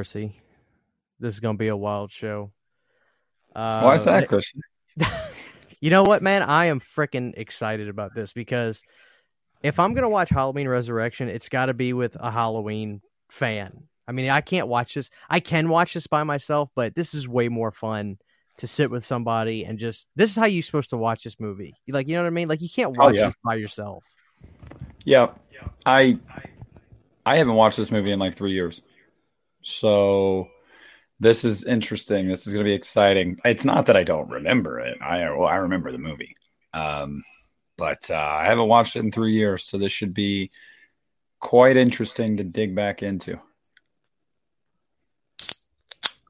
Mercy. This is gonna be a wild show. Uh, Why is that, Christian? you know what, man? I am freaking excited about this because if I'm gonna watch Halloween Resurrection, it's got to be with a Halloween fan. I mean, I can't watch this. I can watch this by myself, but this is way more fun to sit with somebody and just. This is how you're supposed to watch this movie. Like, you know what I mean? Like, you can't oh, watch oh, yeah. this by yourself. Yeah, I I haven't watched this movie in like three years, so this is interesting. This is going to be exciting. It's not that I don't remember it. I well, I remember the movie, um, but uh, I haven't watched it in three years. So this should be quite interesting to dig back into.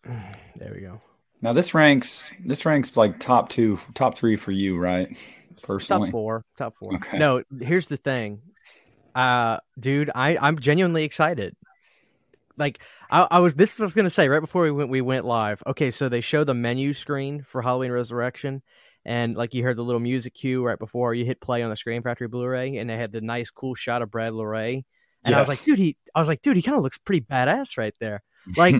There we go. Now this ranks this ranks like top two, top three for you, right? Personally, top four, top four. Okay. No, here's the thing, uh, dude. I I'm genuinely excited like I, I, was this is what I was gonna say right before we went we went live. Okay, so they show the menu screen for Halloween Resurrection, and like you heard the little music cue right before you hit play on the Scream Factory Blu-ray, and they had the nice cool shot of Brad Loree. And yes. I was like, dude, he I was like, dude, he kind of looks pretty badass right there. Like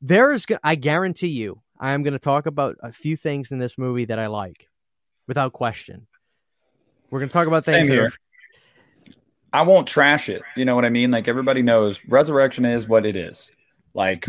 there is I guarantee you, I am gonna talk about a few things in this movie that I like, without question. We're gonna talk about things Same here. I won't trash it. You know what I mean? Like everybody knows resurrection is what it is. Like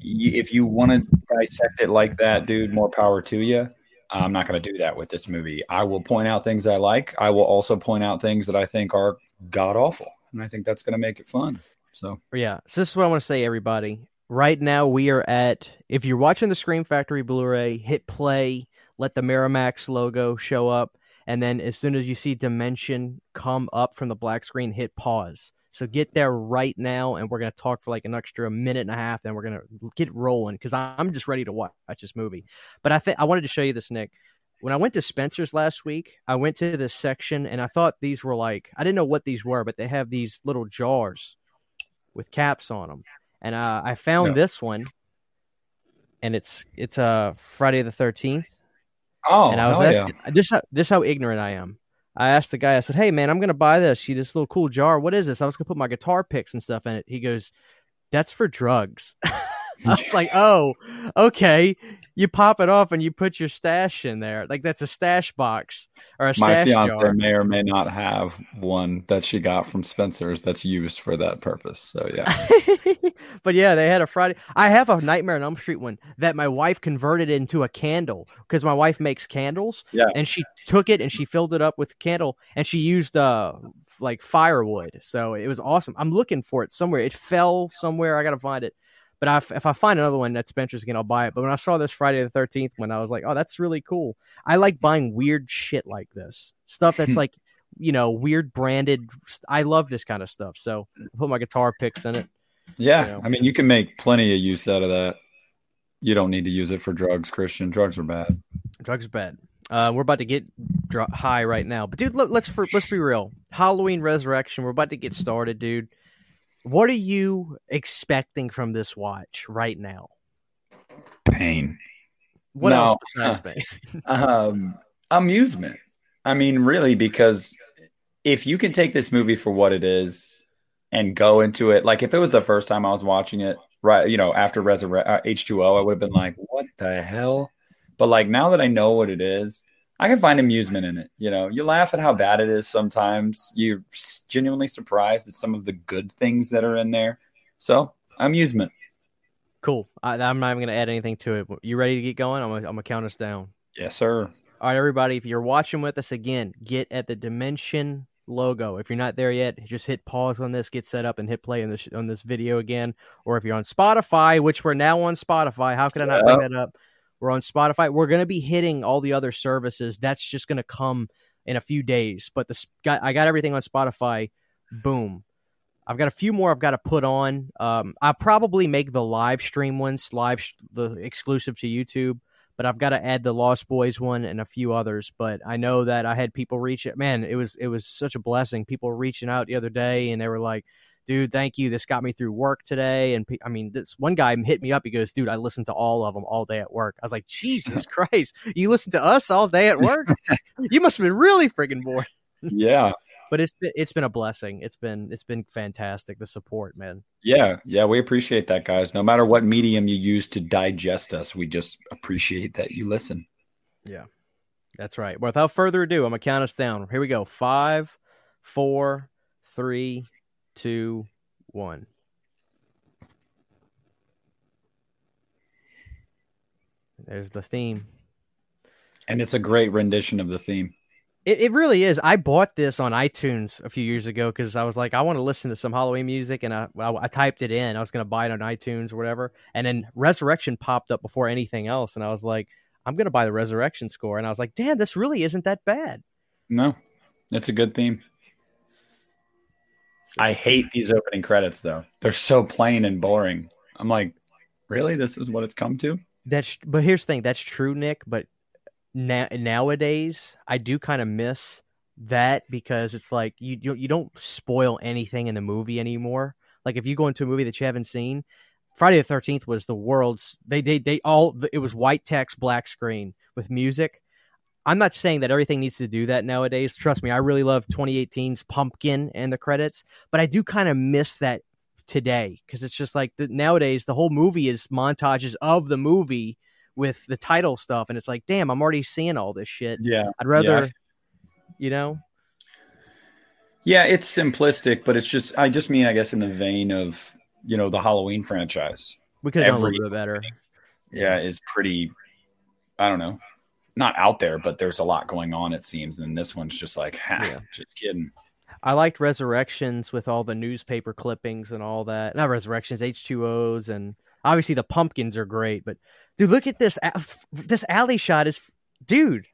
if you want to dissect it like that, dude, more power to you. I'm not going to do that with this movie. I will point out things I like. I will also point out things that I think are god awful. And I think that's going to make it fun. So, yeah. So, this is what I want to say, everybody. Right now, we are at, if you're watching the Scream Factory Blu ray, hit play, let the Miramax logo show up and then as soon as you see dimension come up from the black screen hit pause. So get there right now and we're going to talk for like an extra minute and a half and we're going to get rolling because i'm just ready to watch this movie. But i think i wanted to show you this nick. When i went to spencer's last week i went to this section and i thought these were like i didn't know what these were but they have these little jars with caps on them and uh, i found this one and it's it's uh friday the 13th Oh, and I was asking, yeah. this this how ignorant I am. I asked the guy. I said, "Hey, man, I'm gonna buy this. See this little cool jar. What is this? I was gonna put my guitar picks and stuff in it." He goes, "That's for drugs." I was like, "Oh, okay." You pop it off and you put your stash in there. Like that's a stash box or a stash. My stash fiance jar. may or may not have one that she got from Spencer's that's used for that purpose. So yeah. but yeah, they had a Friday. I have a Nightmare on Elm Street one that my wife converted into a candle because my wife makes candles. Yeah. And she took it and she filled it up with candle and she used uh like firewood. So it was awesome. I'm looking for it somewhere. It fell somewhere. I gotta find it. But I, if I find another one at Spencer's again, I'll buy it. But when I saw this Friday the Thirteenth one, I was like, oh, that's really cool. I like buying weird shit like this stuff that's like, you know, weird branded. I love this kind of stuff. So I put my guitar picks in it. Yeah, you know. I mean, you can make plenty of use out of that. You don't need to use it for drugs, Christian. Drugs are bad. Drugs are bad. Uh, we're about to get high right now, but dude, let, let's for, let's be real. Halloween Resurrection. We're about to get started, dude. What are you expecting from this watch right now? Pain. What no. else besides pain? um, amusement. I mean, really, because if you can take this movie for what it is and go into it, like if it was the first time I was watching it, right, you know, after Resurre- uh, H2O, I would have been like, what the hell? But like now that I know what it is, I can find amusement in it. You know, you laugh at how bad it is sometimes. You're genuinely surprised at some of the good things that are in there. So, amusement. Cool. I, am not even going to add anything to it. You ready to get going? I'm going to count us down. Yes, sir. All right, everybody. If you're watching with us again, get at the Dimension logo. If you're not there yet, just hit pause on this, get set up, and hit play on this on this video again. Or if you're on Spotify, which we're now on Spotify, how could I not bring that up? We're on Spotify. We're going to be hitting all the other services. That's just going to come in a few days. But the got, I got everything on Spotify. Boom. I've got a few more I've got to put on. Um, I'll probably make the live stream ones live the exclusive to YouTube, but I've got to add the Lost Boys one and a few others. But I know that I had people reach it. Man, it was it was such a blessing. People reaching out the other day and they were like, dude, thank you. This got me through work today. And I mean, this one guy hit me up. He goes, dude, I listened to all of them all day at work. I was like, Jesus Christ, you listen to us all day at work? you must have been really freaking bored. yeah. but it's been, it's been a blessing. It's been it's been fantastic. The support, man. Yeah, yeah, we appreciate that, guys. No matter what medium you use to digest us, we just appreciate that you listen. Yeah, that's right. Without further ado, I'm gonna count us down. Here we go. Five, four, three, two, one. There's the theme. And it's a great rendition of the theme. It, it really is. I bought this on iTunes a few years ago because I was like, I want to listen to some Halloween music, and I, I, I typed it in. I was going to buy it on iTunes or whatever, and then Resurrection popped up before anything else, and I was like, I'm going to buy the Resurrection score, and I was like, damn, this really isn't that bad. No, it's a good theme. I hate these opening credits though. They're so plain and boring. I'm like, really? This is what it's come to? That's but here's the thing. That's true, Nick. But na- nowadays, I do kind of miss that because it's like you, you you don't spoil anything in the movie anymore. Like if you go into a movie that you haven't seen, Friday the Thirteenth was the world's. They they they all. It was white text, black screen with music. I'm not saying that everything needs to do that nowadays. Trust me, I really love 2018's Pumpkin and the credits, but I do kind of miss that today because it's just like the, nowadays the whole movie is montages of the movie with the title stuff, and it's like, damn, I'm already seeing all this shit. Yeah, I'd rather, Yeah. you know, Yeah, it's simplistic, but it's just I just mean I guess in the vein of you know the Halloween franchise. we could have done a little bit better. Yeah, is pretty. I don't know, not out there, but there's a lot going on. It seems, and this one's just like, ha, Yeah. just kidding. I liked Resurrections with all the newspaper clippings and all that. Not Resurrections, H2Os, and obviously the pumpkins are great. But dude, look at this. This alley shot is, dude.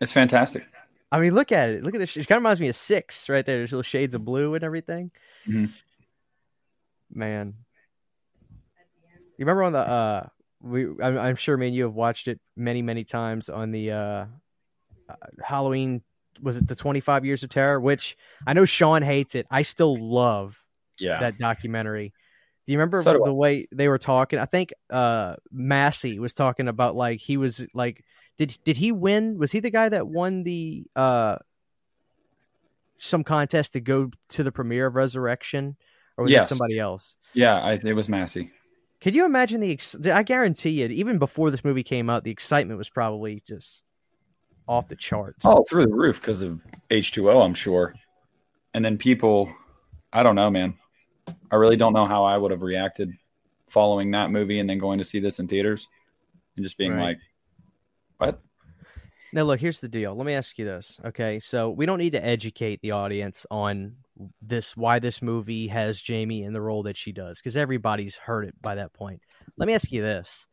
It's fantastic. I mean, look at it. Look at this. It kind of reminds me of Six right there. There's little shades of blue and everything. Mhm. Man, you remember on the uh, we I'm, I'm sure man you have watched it many many times on the uh, uh, Halloween. Was it the 25 Years of Terror? Which I know Sean hates it. I still love Yeah, that documentary. Do you remember So do I. the way they were talking? I think uh Massey was talking about like he was like did did he win? Was he the guy that won the uh some contest to go to the premiere of Resurrection or was Yes. it somebody else? yeah. I, it was Massey. Could you imagine the ex- I guarantee you even before this movie came out the excitement was probably just off the charts. Oh, through the roof because of H two O, I'm sure. And then people, I don't know, man. I really don't know how I would have reacted following that movie and then going to see this in theaters and just being Right. like, "What?" Now, look, here's the deal. Let me ask you this. Okay. So, we don't need to educate the audience on this, why this movie has Jamie in the role that she does, because everybody's heard it by that point. Let me ask you this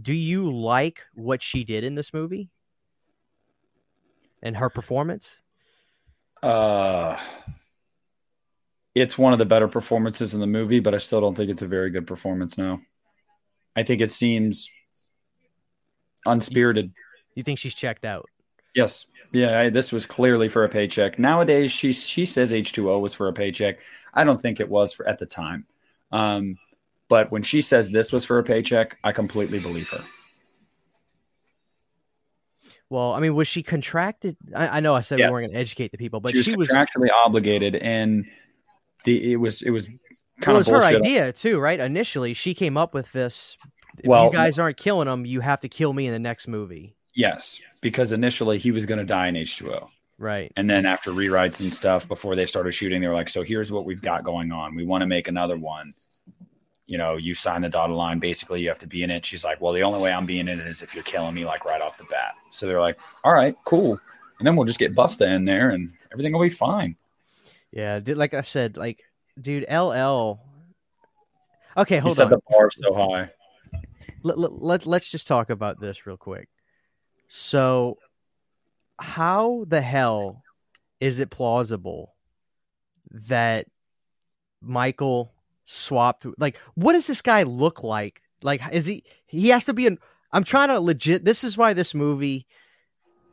Do you like what she did in this movie and her performance? Uh, it's one of the better performances in the movie, but I still don't think it's a very good performance. No, I think it seems unspirited. You think she's checked out? Yes. Yeah, I, this was clearly for a paycheck. Nowadays, she she says H two O was for a paycheck. I don't think it was for at the time. Um, but when she says this was for a paycheck, I completely believe her. Well, I mean, was she contracted? I, I know I said Yes. we weren't going to educate the people, but she was she was. contractually obligated, and the it was it was Well, kind it was of her idea too, right? Initially, she came up with this. If Well- you guys aren't killing them, you have to kill me in the next movie, Yes, because initially he was going to die in H two O. right? And then after rewrites and stuff, before they started shooting, they were like, "So here's what we've got going on. We want to make another one. You know, you sign the dotted line. Basically, you have to be in it." She's like, "Well, the only way I'm being in it is if you're killing me, like right off the bat." So they're like, "All right, cool." And then we'll just get Busta in there, and everything will be fine. Yeah, dude, like I said, like, dude, LL. Okay, hold He set on. the bar so high. Let, let, let, let's just talk about this real quick. So, how the hell is it plausible that Michael swapped? Like, what does this guy look like? Like, is he? He has to be an. I'm trying to legit. This is why this movie,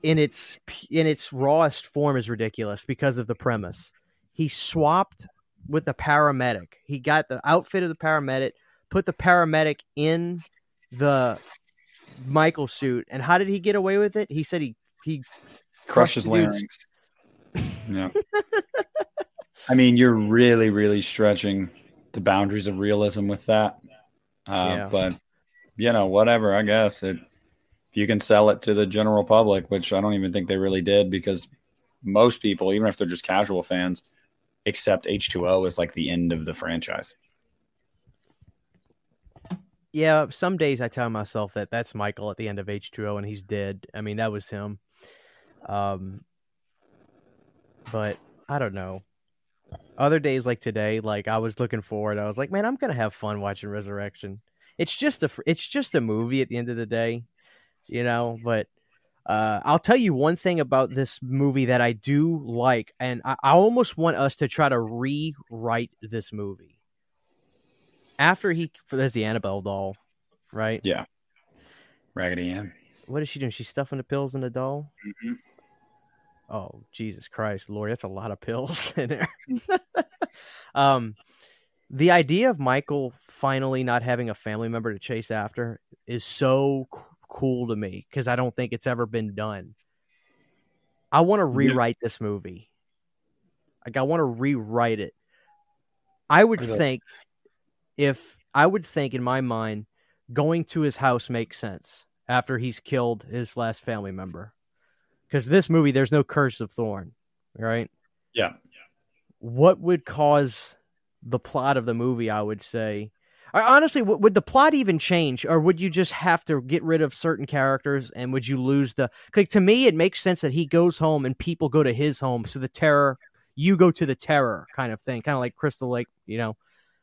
in its in its rawest form, is ridiculous because of the premise. He swapped with the paramedic. He got the outfit of the paramedic, put the paramedic in the Michael suit, and how did he get away with it? He said he he Crushes dude's- larynx. Yeah. I mean, you're really, really stretching the boundaries of realism with that. Uh, yeah. But you know, whatever. I guess it, if you can sell it to the general public, which I don't even think they really did, because most people, even if they're just casual fans, accept H2O as like the end of the franchise. Yeah, some days I tell myself that that's Michael at the end of H2O and he's dead. I mean, that was him. Um, but I don't know. Other days like today, like I was looking forward. I was like, man, I'm gonna have fun watching Resurrection. It's just a it's just a movie at the end of the day, you know. But uh, I'll tell you one thing about this movie that I do like, and I, I almost want us to try to rewrite this movie after he there's the Annabelle doll, right? Yeah. Raggedy Ann. What is she doing? She's stuffing the pills in the doll. Mm-hmm. Oh Jesus Christ, Lord, that's a lot of pills in there. um, the idea of Michael finally not having a family member to chase after is so c- cool to me because I don't think it's ever been done. I want to rewrite yeah. this movie. Like I want to rewrite it. I would think if I would think in my mind, going to his house makes sense after he's killed his last family member. Because this movie, there's no curse of thorn, right? Yeah. What would cause the plot of the movie? I would say, honestly, would the plot even change, or would you just have to get rid of certain characters, and would you lose the? Like to me, it makes sense that he goes home and people go to his home, so the terror, you go to the terror, kind of thing, kind of like Crystal Lake, you know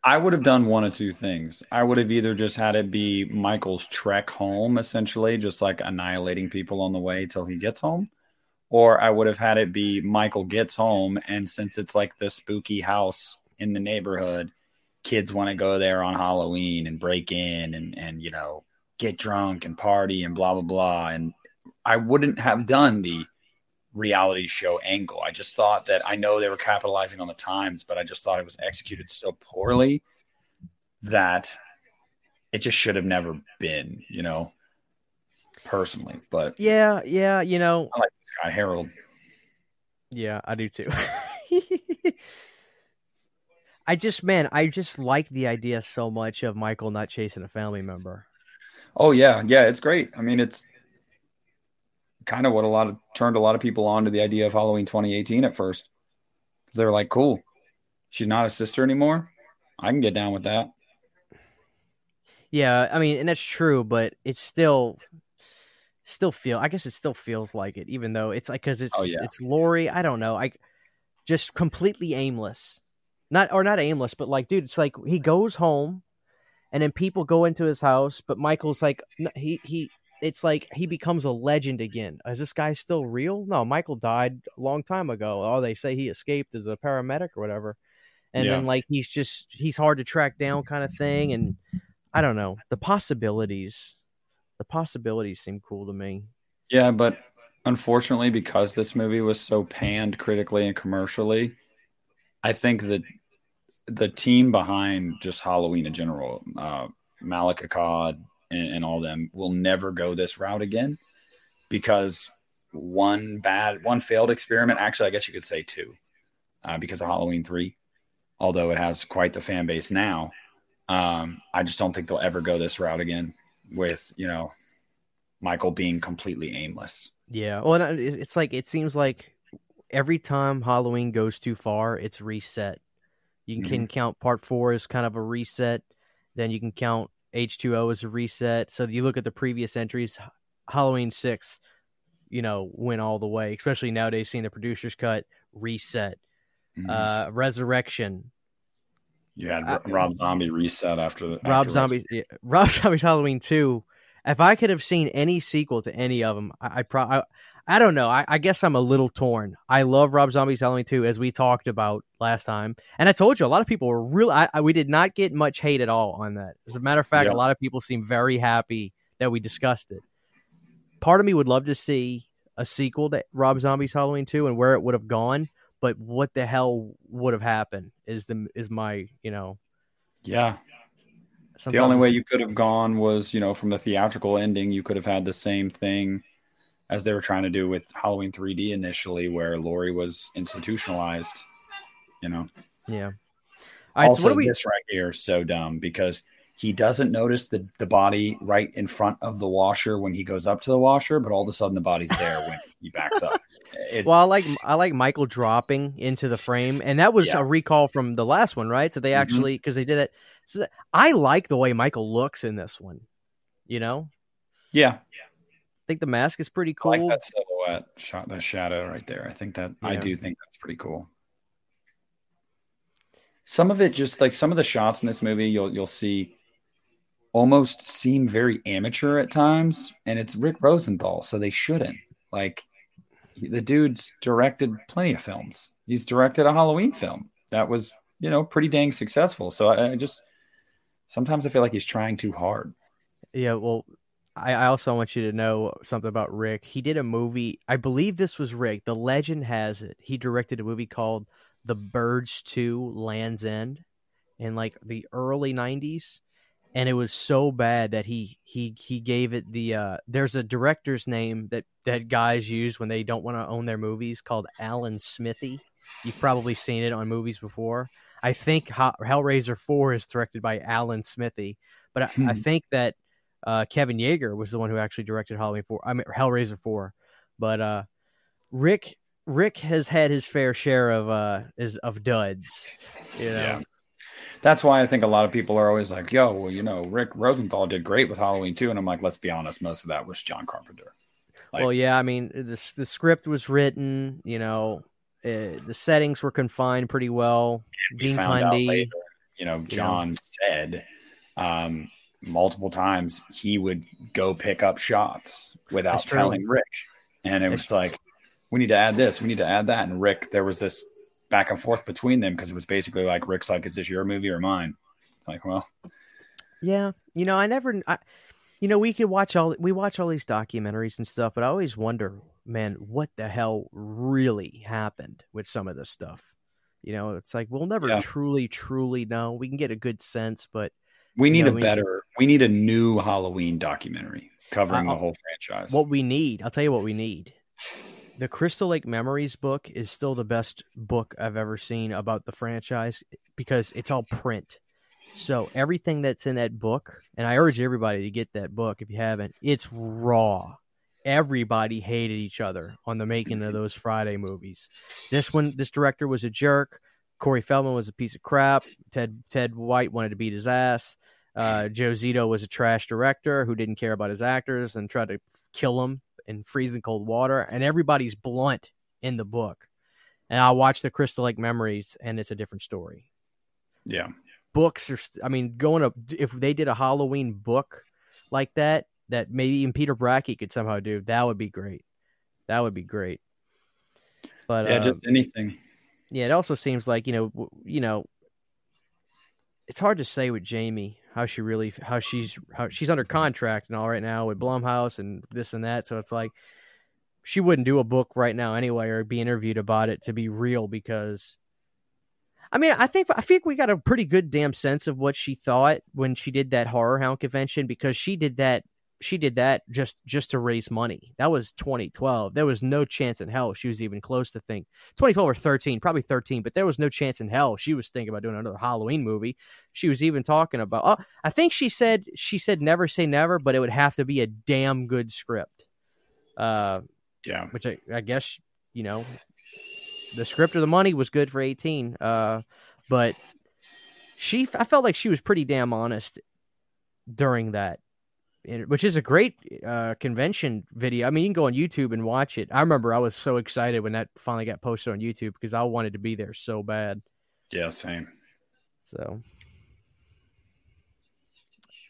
I would have done one of two things. I would have either just had it be Michael's trek home, essentially, just like annihilating people on the way till he gets home. Or I would have had it be Michael gets home, and since it's like the spooky house in the neighborhood, kids want to go there on Halloween and break in and, and, you know, get drunk and party and blah, blah, blah. And I wouldn't have done the reality show angle. I just thought that I know they were capitalizing on the times, but I just thought it was executed so poorly that it just should have never been, you know, personally. But yeah, yeah, you know, I like this guy, Harold. Yeah, I do too. I just, man, I just like the idea so much of Michael not chasing a family member. Oh yeah, yeah, it's great. I mean, it's kind of what a lot of turned a lot of people on to the idea of Halloween 2018 at first. Because they were like, cool, she's not a sister anymore. I can get down with that. Yeah, I mean, and that's true, but it's still still feel I guess it still feels like it, even though it's like because it's oh, yeah. it's Laurie. I don't know. I just completely aimless. Not or not aimless, but like, dude, it's like he goes home and then people go into his house, but Michael's like he he it's like he becomes a legend again. Is this guy still real? No, Michael died a long time ago. Oh, they say he escaped as a paramedic or whatever. And yeah. then like he's just he's hard to track down kind of thing and I don't know. The possibilities the possibilities seem cool to me. Yeah, but unfortunately because this movie was so panned critically and commercially, I think that the team behind just Halloween in general, uh Malek Akkad, and, and all them will never go this route again because one bad, one failed experiment. Actually, I guess you could say two, uh, because of Halloween three, although it has quite the fan base now. Um, I just don't think they'll ever go this route again with you know Michael being completely aimless. Yeah, well, it's like it seems like every time Halloween goes too far, it's reset. You can mm-hmm. count part four as kind of a reset. Then you can count H2O is a reset. So you look at the previous entries, Halloween 6, you know, went all the way, especially nowadays seeing the producer's cut, reset. Mm-hmm. Uh, Resurrection. You had uh, Rob Zombie reset after the Rob after Zombie. Yeah, Rob Zombie's Halloween 2. If I could have seen any sequel to any of them, I, I probably I don't know. I, I, guess I'm a little torn. I love Rob Zombie's Halloween 2, as we talked about last time. And I told you, a lot of people were really, I, I, we did not get much hate at all on that. As a matter of fact, yep. a lot of people seem very happy that we discussed it. Part of me would love to see a sequel to Rob Zombie's Halloween 2 and where it would have gone. But what the hell would have happened is the is my you know yeah the only way you could have gone was you know from the theatrical ending you could have had the same thing as they were trying to do with Halloween 3D initially, where Laurie was institutionalized You know. Yeah. All right, also, so we... this right here is so dumb because he doesn't notice the, the body right in front of the washer when he goes up to the washer, but all of a sudden the body's there when he backs up. It, well, I like I like Michael dropping into the frame, and that was yeah. a recall from the last one, right? So they mm-hmm. actually because mm-hmm. they did it. So that, I like the way Michael looks in this one. You know. Yeah. I think the mask is pretty cool. I like that silhouette shot, that shadow right there. I think that yeah. I do think that's pretty cool. Some of it just like some of the shots in this movie, you'll you'll see almost seem very amateur at times, and it's Rick Rosenthal, so they shouldn't. Like the dude's directed plenty of films. He's directed a Halloween film that was, you know, pretty dang successful. So I, I just sometimes I feel like he's trying too hard. Yeah, well, I, I also want you to know something about Rick. He did a movie. I believe this was Rick. The legend has it. He directed a movie called The Birds 2 Land's End in like the early 90s and it was so bad that he he he gave it the uh there's a director's name that that guys use when they don't want to own their movies called Alan Smithee. You've probably seen it on movies before. I think Hellraiser 4 is directed by Alan Smithee, but I, hmm. I think that uh, Kevin Yagher was the one who actually directed Halloween 4. I mean Hellraiser 4. But uh, Rick Rick has had his fair share of uh is of duds. You know? Yeah that's why I think a lot of people are always like, "Yo, well, you know, Rick Rosenthal did great with Halloween too," and I'm like, let's be honest, most of that was John Carpenter. Like, well, yeah, I mean, the the script was written, you know, uh, the settings were confined pretty well. Dean Cundey, you know, John said um, multiple times he would go pick up shots without telling Rick, and it was like, we need to add this, we need to add that, and Rick, there was this back and forth between them because it was basically like Rick's like, "Is this your movie or mine?" It's like, well, yeah, you know, I never, I, you know, we could watch all we watch all these documentaries and stuff, but I always wonder, man, what the hell really happened with some of this stuff? You know, it's like we'll never yeah. truly, truly know. We can get a good sense, but we need know, a better, we need a new Halloween documentary covering uh, the whole franchise. What we need, I'll tell you what we need the Crystal Lake Memories book is still the best book I've ever seen about the franchise because it's all print. So everything that's in that book, and I urge everybody to get that book if you haven't, it's raw. Everybody hated each other on the making of those Friday movies. This one, this director was a jerk. Corey Feldman was a piece of crap. Ted Ted White wanted to beat his ass. Uh, Joe Zito was a trash director who didn't care about his actors and tried to kill them in freezing cold water, and everybody's blunt in the book. And I watched the Crystal Lake Memories, and it's a different story. Yeah, books are. I mean, going up if they did a Halloween book like that, that maybe even Peter Bracke could somehow do, that would be great. That would be great. But yeah, just anything. Yeah, it also seems like you know, you know, it's hard to say with Jamie how she really how she's how she's under contract and all right now with Blumhouse and this and that. So it's like she wouldn't do a book right now anyway or be interviewed about it to be real because I mean, I think I think we got a pretty good damn sense of what she thought when she did that horror hound convention because she did that she did that just just to raise money. That was 2012. There was no chance in hell she was even close to think 2012 or 13, probably 13, but there was no chance in hell she was thinking about doing another Halloween movie. She was even talking about oh, I think she said she said never say never, but it would have to be a damn good script. Uh yeah. Which I, I guess, you know, the script or the money was good for 18. Uh but she I felt like she was pretty damn honest during that which is a great uh, convention video. I mean, you can go on YouTube and watch it. I remember I was so excited when that finally got posted on YouTube because I wanted to be there so bad. Yeah, same. So,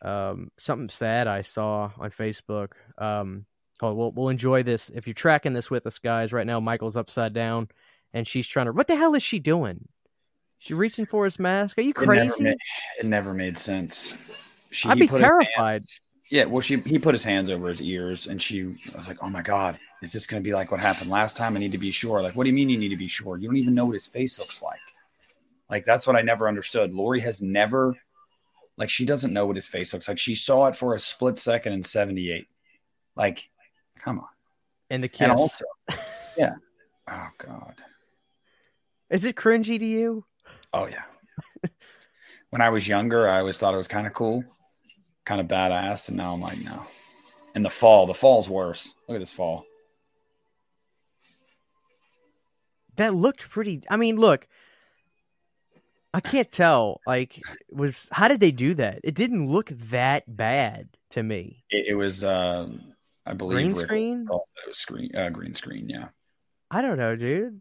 um, something sad I saw on Facebook. Um, oh, we'll we'll enjoy this if you're tracking this with us, guys. Right now, Michael's upside down, and she's trying to. What the hell is she doing? She reaching for his mask? Are you crazy? It never made, it never made sense. She, I'd be terrified. Hands, yeah, well, she he put his hands over his ears, and she I was like, "Oh my god, is this going to be like what happened last time? I need to be sure." Like, what do you mean you need to be sure? You don't even know what his face looks like. Like that's what I never understood. Laurie has never, like, she doesn't know what his face looks like. She saw it for a split second in '78. Like, come on. And the kiss. And also, yeah. Oh God. Is it cringy to you? Oh yeah. when I was younger, I always thought it was kind of cool, kind of badass, and now I'm like, no. And the fall, the fall's worse. Look at this fall. That looked pretty. I mean, look, I can't tell. Like, was how did they do that? It didn't look that bad to me. It, it was, um, I believe, Green Rick screen? It was screen, uh, green screen. Yeah, I don't know, dude.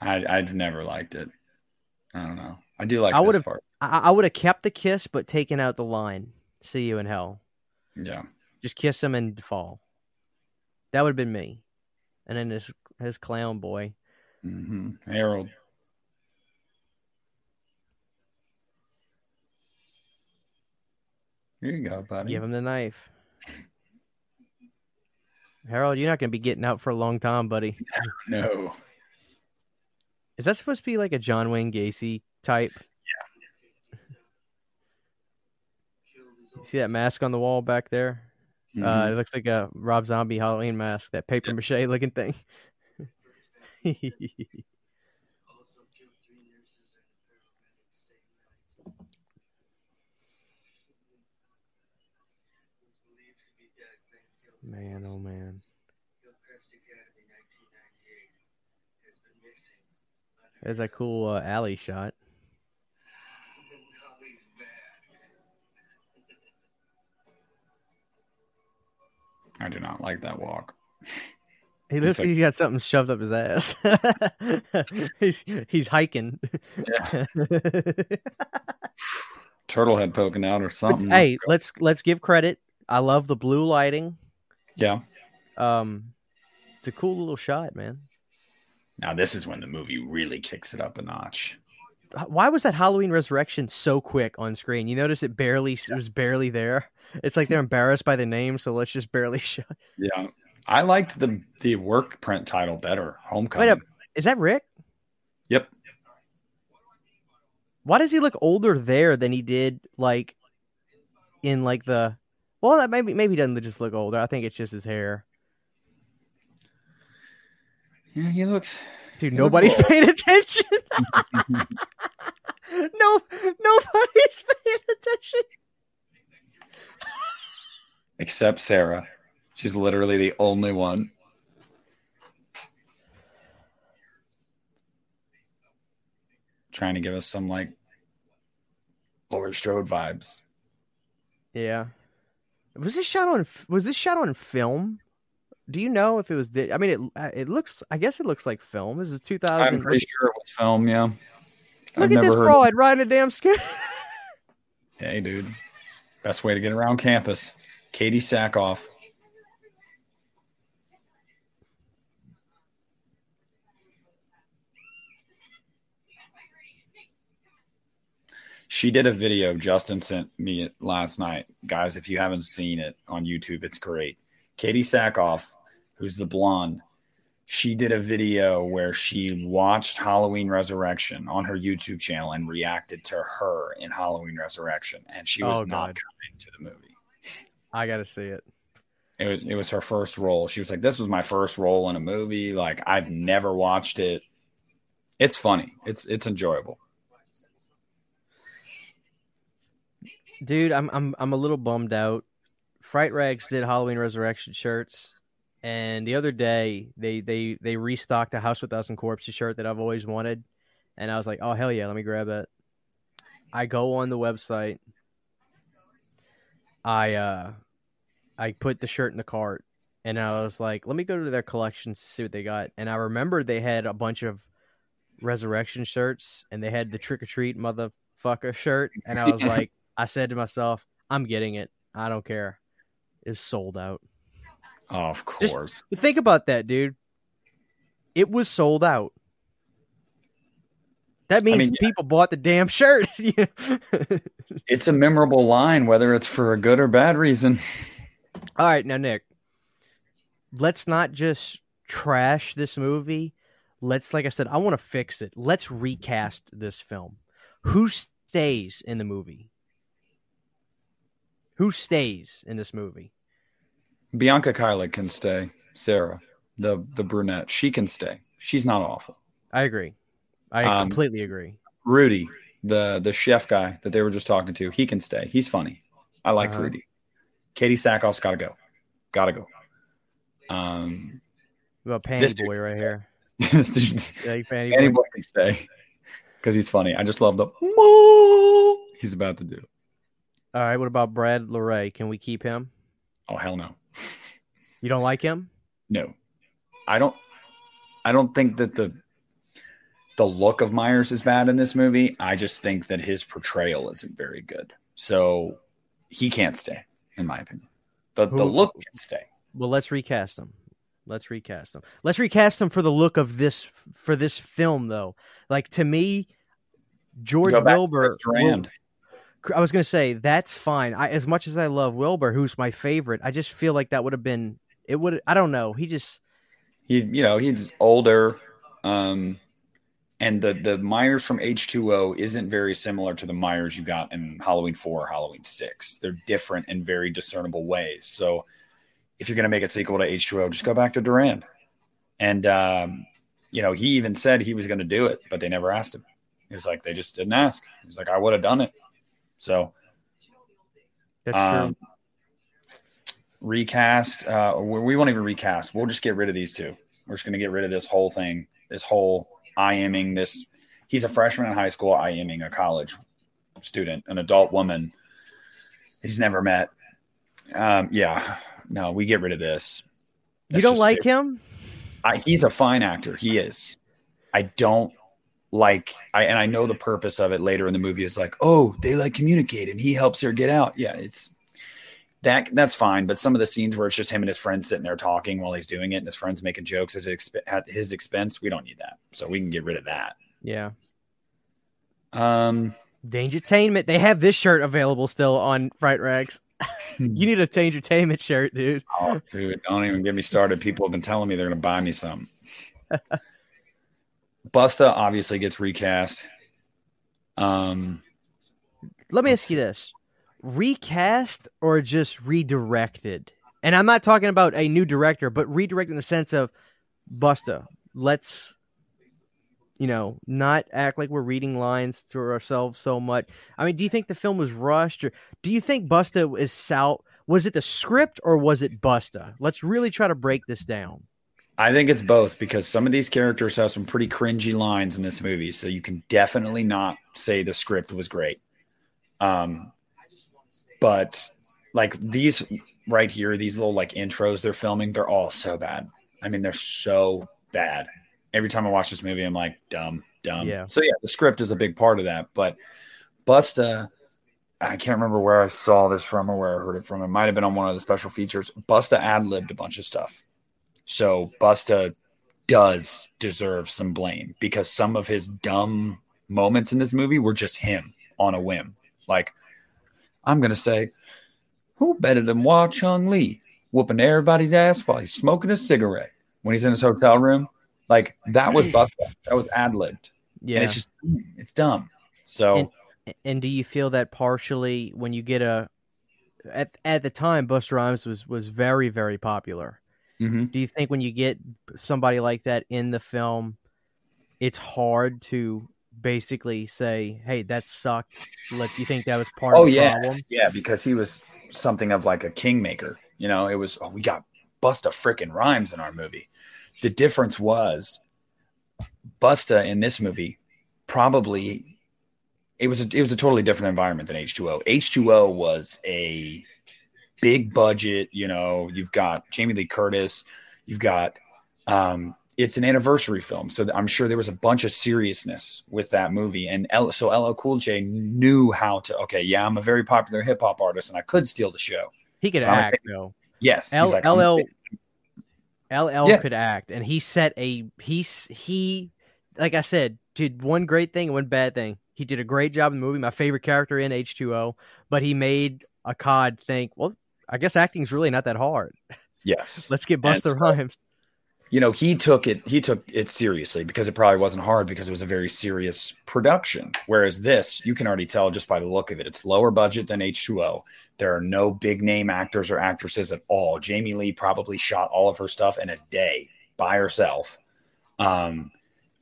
I I've never liked it. I don't know. I do like I would've- part. I, I would have kept the kiss, but taken out the line. See you in hell. Yeah. Just kiss him and fall. That would have been me. And then his his clown boy. hmm Harold. Here you go, buddy. Give him the knife. Harold, you're not going to be getting out for a long time, buddy. No. Is that supposed to be like a John Wayne Gacy type? Yeah. See that mask on the wall back there? Uh, Mhm. it looks like a Rob Zombie Halloween mask, that paper mache looking thing. man, oh man. There's a cool uh, alley shot. I do not like that walk. He looks like- he's got something shoved up his ass. he's he's hiking. Turtle head poking out or something. hey, let's let's give credit. I love the blue lighting. Yeah. Um, it's a cool little shot, man. Now this is when the movie really kicks it up a notch. Why was that Halloween Resurrection so quick on screen? You notice it barely it was barely there. It's like they're embarrassed by the name, so let's just barely show. Yeah. I liked the the work print title better. Homecoming. Wait up, is that Rick? Yep. Why does he look older there than he did like in like the? Well, that maybe maybe he doesn't just look older. I think it's just his hair. Yeah, he looks Dude, He nobody's looks paying attention. No, nobody's paying attention. except Sarah. She's literally the only one. Trying to give us some like Laurie Strode vibes. Yeah. Was this shot on? Was this shot on film? Do you know if it was? I mean, it it looks. I guess it looks like film. This is 2000 I'm pretty sure it was film, yeah. Look I've at this heard- broad riding a damn scooter. Hey, dude. Best way to get around campus. Katee Sackhoff. She did a video. Justin sent me it last night. Guys, if you haven't seen it on YouTube, it's great. Katee Sackhoff, who's the blonde, she did a video where she watched Halloween Resurrection on her YouTube channel and reacted to her in Halloween Resurrection. And she was Oh, not coming to the movie. I gotta see it. It was it was her first role. She was like, "This was my first role in a movie. Like I've never watched it. It's funny. It's it's enjoyable." Dude, I'm I'm I'm a little bummed out. Fright Rags did Halloween Resurrection shirts, and the other day they they they restocked a House with Us and Corpse shirt that I've always wanted, and I was like, oh hell yeah, let me grab it. I go on the website. I uh, I put the shirt in the cart, and I was like, let me go to their collections to see what they got, and I remember they had a bunch of resurrection shirts, and they had the trick or treat motherfucker shirt, and I was like. I said to myself, I'm getting it. I don't care. It's sold out. Oh, of course. But think about that, dude. It was sold out. That means mean, yeah. people bought the damn shirt. it's a memorable line, whether it's for a good or bad reason. All right, now Nick, let's not just trash this movie. Let's, like I said, I want to fix it. Let's recast this film. Who stays in the movie? Who stays in this movie? Bianca Kajlich can stay. Sarah, the the brunette, she can stay. She's not awful. I agree. I Um, completely agree. Rudy, the the chef guy that they were just talking to, he can stay. He's funny. I like Uh-huh. Rudy. Katee Sackhoff's got to go. Got to go. Um, about Panty this Boy right here. this dude- Yeah, Panty Boy. can stay because he's funny. I just love the he's about to do. All right. What about Brad Loree? Can we keep him? Oh hell no, You don't like him? no. I don't. I don't think that the the look of Myers is bad in this movie. I just think that his portrayal isn't very good. So he can't stay, in my opinion. The the look can stay. Well, let's recast him. Let's recast him. Let's recast him for the look of this for this film, though. Like to me, George to Wilbur. Durand. I was gonna say that's fine. I, as much as I love Wilbur, who's my favorite, I just feel like that would have been. It would. I don't know. He just. he you know he's older um and the the myers from h2o isn't very similar to the myers you got in halloween 4 or halloween 6 they're different in very discernible ways so if you're going to make a sequel to h2o just go back to durand and um you know he even said he was going to do it but they never asked him he was like they just didn't ask He's like i would have done it so That's um, true. Recast. Uh, we we won't even recast. We'll just get rid of these two. We're just going to get rid of this whole thing. This whole I IMing this. He's a freshman in high school, I IMing a college student, an adult woman he's never met. Um, yeah, no, we get rid of this. You don't like it. him? I, he's a fine actor. He is. I don't like. I and I know the purpose of it later in the movie is like, oh, they like communicate, and he helps her get out. Yeah, it's that. That's fine. But some of the scenes where it's just him and his friends sitting there talking while he's doing it, and his friends making jokes at, his exp- at his expense, we don't need that. So we can get rid of that. Yeah. Um, Dangertainment. They have this shirt available still on Fright Rags. You need a Dangertainment shirt, dude. oh, dude, don't even get me started. People have been telling me they're going to buy me some. Busta obviously gets recast. Um, Let me ask you this: recast or just redirected? And I'm not talking about a new director, but redirect in the sense of Busta. Let's, you know, not act like we're reading lines to ourselves so much. I mean, do you think the film was rushed, or do you think Busta is sal? Was it the script or was it Busta? Let's really try to break this down. I think it's both because some of these characters have some pretty cringy lines in this movie, so you can definitely not say the script was great. Um, but like these right here, these little like intros they're filming, they're all so bad. I mean, they're so bad. Every time I watch this movie, I'm like, dumb, dumb. Yeah. So yeah, the script is a big part of that. But Busta, I can't remember where I saw this from or where I heard it from. It might have been on one of the special features. Busta ad libbed a bunch of stuff. So Busta does deserve some blame because some of his dumb moments in this movie were just him on a whim. Like, I'm gonna say, who better than Hua Chung Lee whooping everybody's ass while he's smoking a cigarette when he's in his hotel room? Like that was Busta. That was ad libbed. Yeah. And it's just it's dumb. So And- and do you feel that partially when you get a at at the time Busta Rhymes was was very very popular. mhm. Do you think when you get somebody like that in the film, it's hard to basically say, "Hey, that sucked"? Like, you think that was part Oh of the yeah, problem? yeah, because he was something of like a kingmaker. You know, it was oh, we got Busta freaking rhymes in our movie. The difference was Busta in this movie probably it was a, it was a totally different environment than H2O. H2O was a big budget, you know, you've got Jamie Lee Curtis, you've got um it's an anniversary film, so I'm sure there was a bunch of seriousness with that movie. And L, so LL Cool J knew how to. Okay, yeah, I'm a very popular hip hop artist, and I could steal the show. He could I'm act though. Yes, L- like, LL LL Yeah. could act, and he set a he he like I said did one great thing and one bad thing. He did a great job in the movie. My favorite character in H two O, but he made a cod think, well, I guess acting's really not that hard. yes. Let's get Busta Rhymes. You know he took it he took it seriously because it probably wasn't hard because it was a very serious production whereas this you can already tell just by the look of it it's lower budget than h2o there are no big name actors or actresses at all jamie lee probably shot all of her stuff in a day by herself um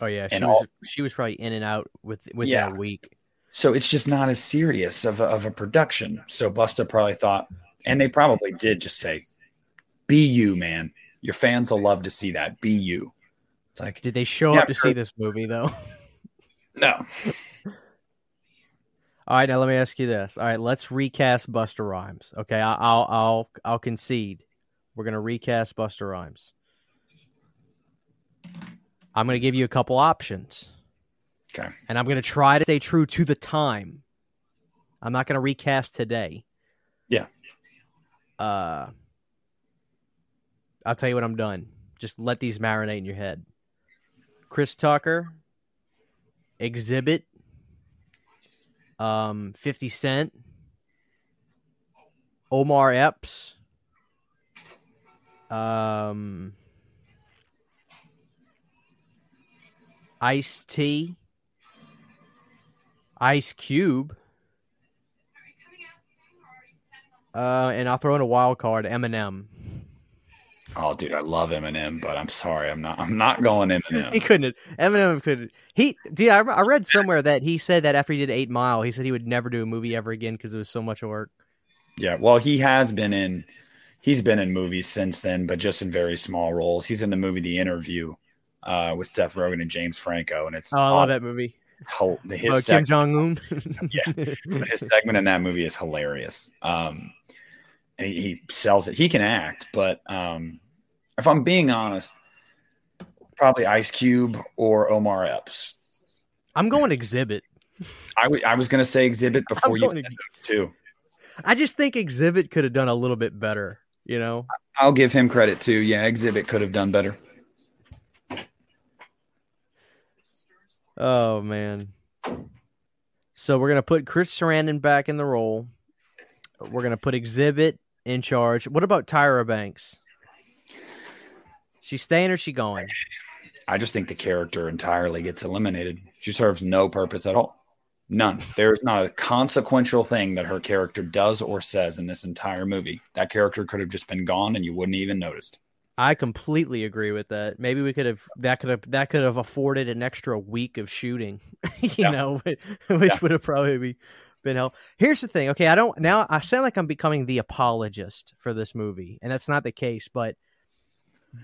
Oh yeah, she was all- she was probably in and out with within Yeah. a week. So it's just not as serious of a, of a production. So Busta probably thought, and they probably did just say, "Be you, man. Your fans will love to see that. Be you." It's like, Did they show Yeah, up to sure. see this movie though? no, All right, now let me ask you this. All right, let's recast Busta Rhymes. Okay, I'll I'll I'll concede. We're gonna recast Busta Rhymes. I'm gonna give you a couple options. Okay. And I'm gonna try to stay true to the time. I'm not gonna recast today. Yeah. Uh I'll tell you when I'm done. Just let these marinate in your head. Chris Tucker, Xzibit, um, 50 Cent, Omar Epps, um, Ice T, Ice Cube, uh, and I'll throw in a wild card, Eminem. Oh, dude, I love Eminem, but I'm sorry, I'm not. I'm not going Eminem. He couldn't. Eminem couldn't. He, dude, I, I read somewhere that he said that after he did Eight Mile, he said he would never do a movie ever again because it was so much work. yeah, well, he has been in. He's been in movies since then, but just in very small roles. He's in the movie The Interview uh, with Seth Rogen and James Franco, and it's Oh, I love that movie. It's hol- his Uh, Kim Jong Un. Yeah. his segment in that movie is hilarious. Um, he, he sells it. He can act, but um, if I'm being honest, probably Ice Cube or Omar Epps. I'm going Xzibit. I w- I was going to say Xzibit before you said Ex- two. I just think Xzibit could have done a little bit better. You know, I'll give him credit too. Yeah, Xzibit could have done better. Oh man. So we're gonna put Chris Sarandon back in the role. We're gonna put Xzibit in charge. What about Tyra Banks? She staying or she going? I just think the character entirely gets eliminated. She serves no purpose at all. None. There is not a consequential thing that her character does or says in this entire movie. That character could have just been gone and you wouldn't even noticed. I completely agree with that. Maybe we could have that could have that could have afforded an extra week of shooting, you Yeah. know, which Yeah. would have probably be, been helpful. Here's the thing. Okay, I don't now. I sound like I'm becoming the apologist for this movie, and that's not the case. But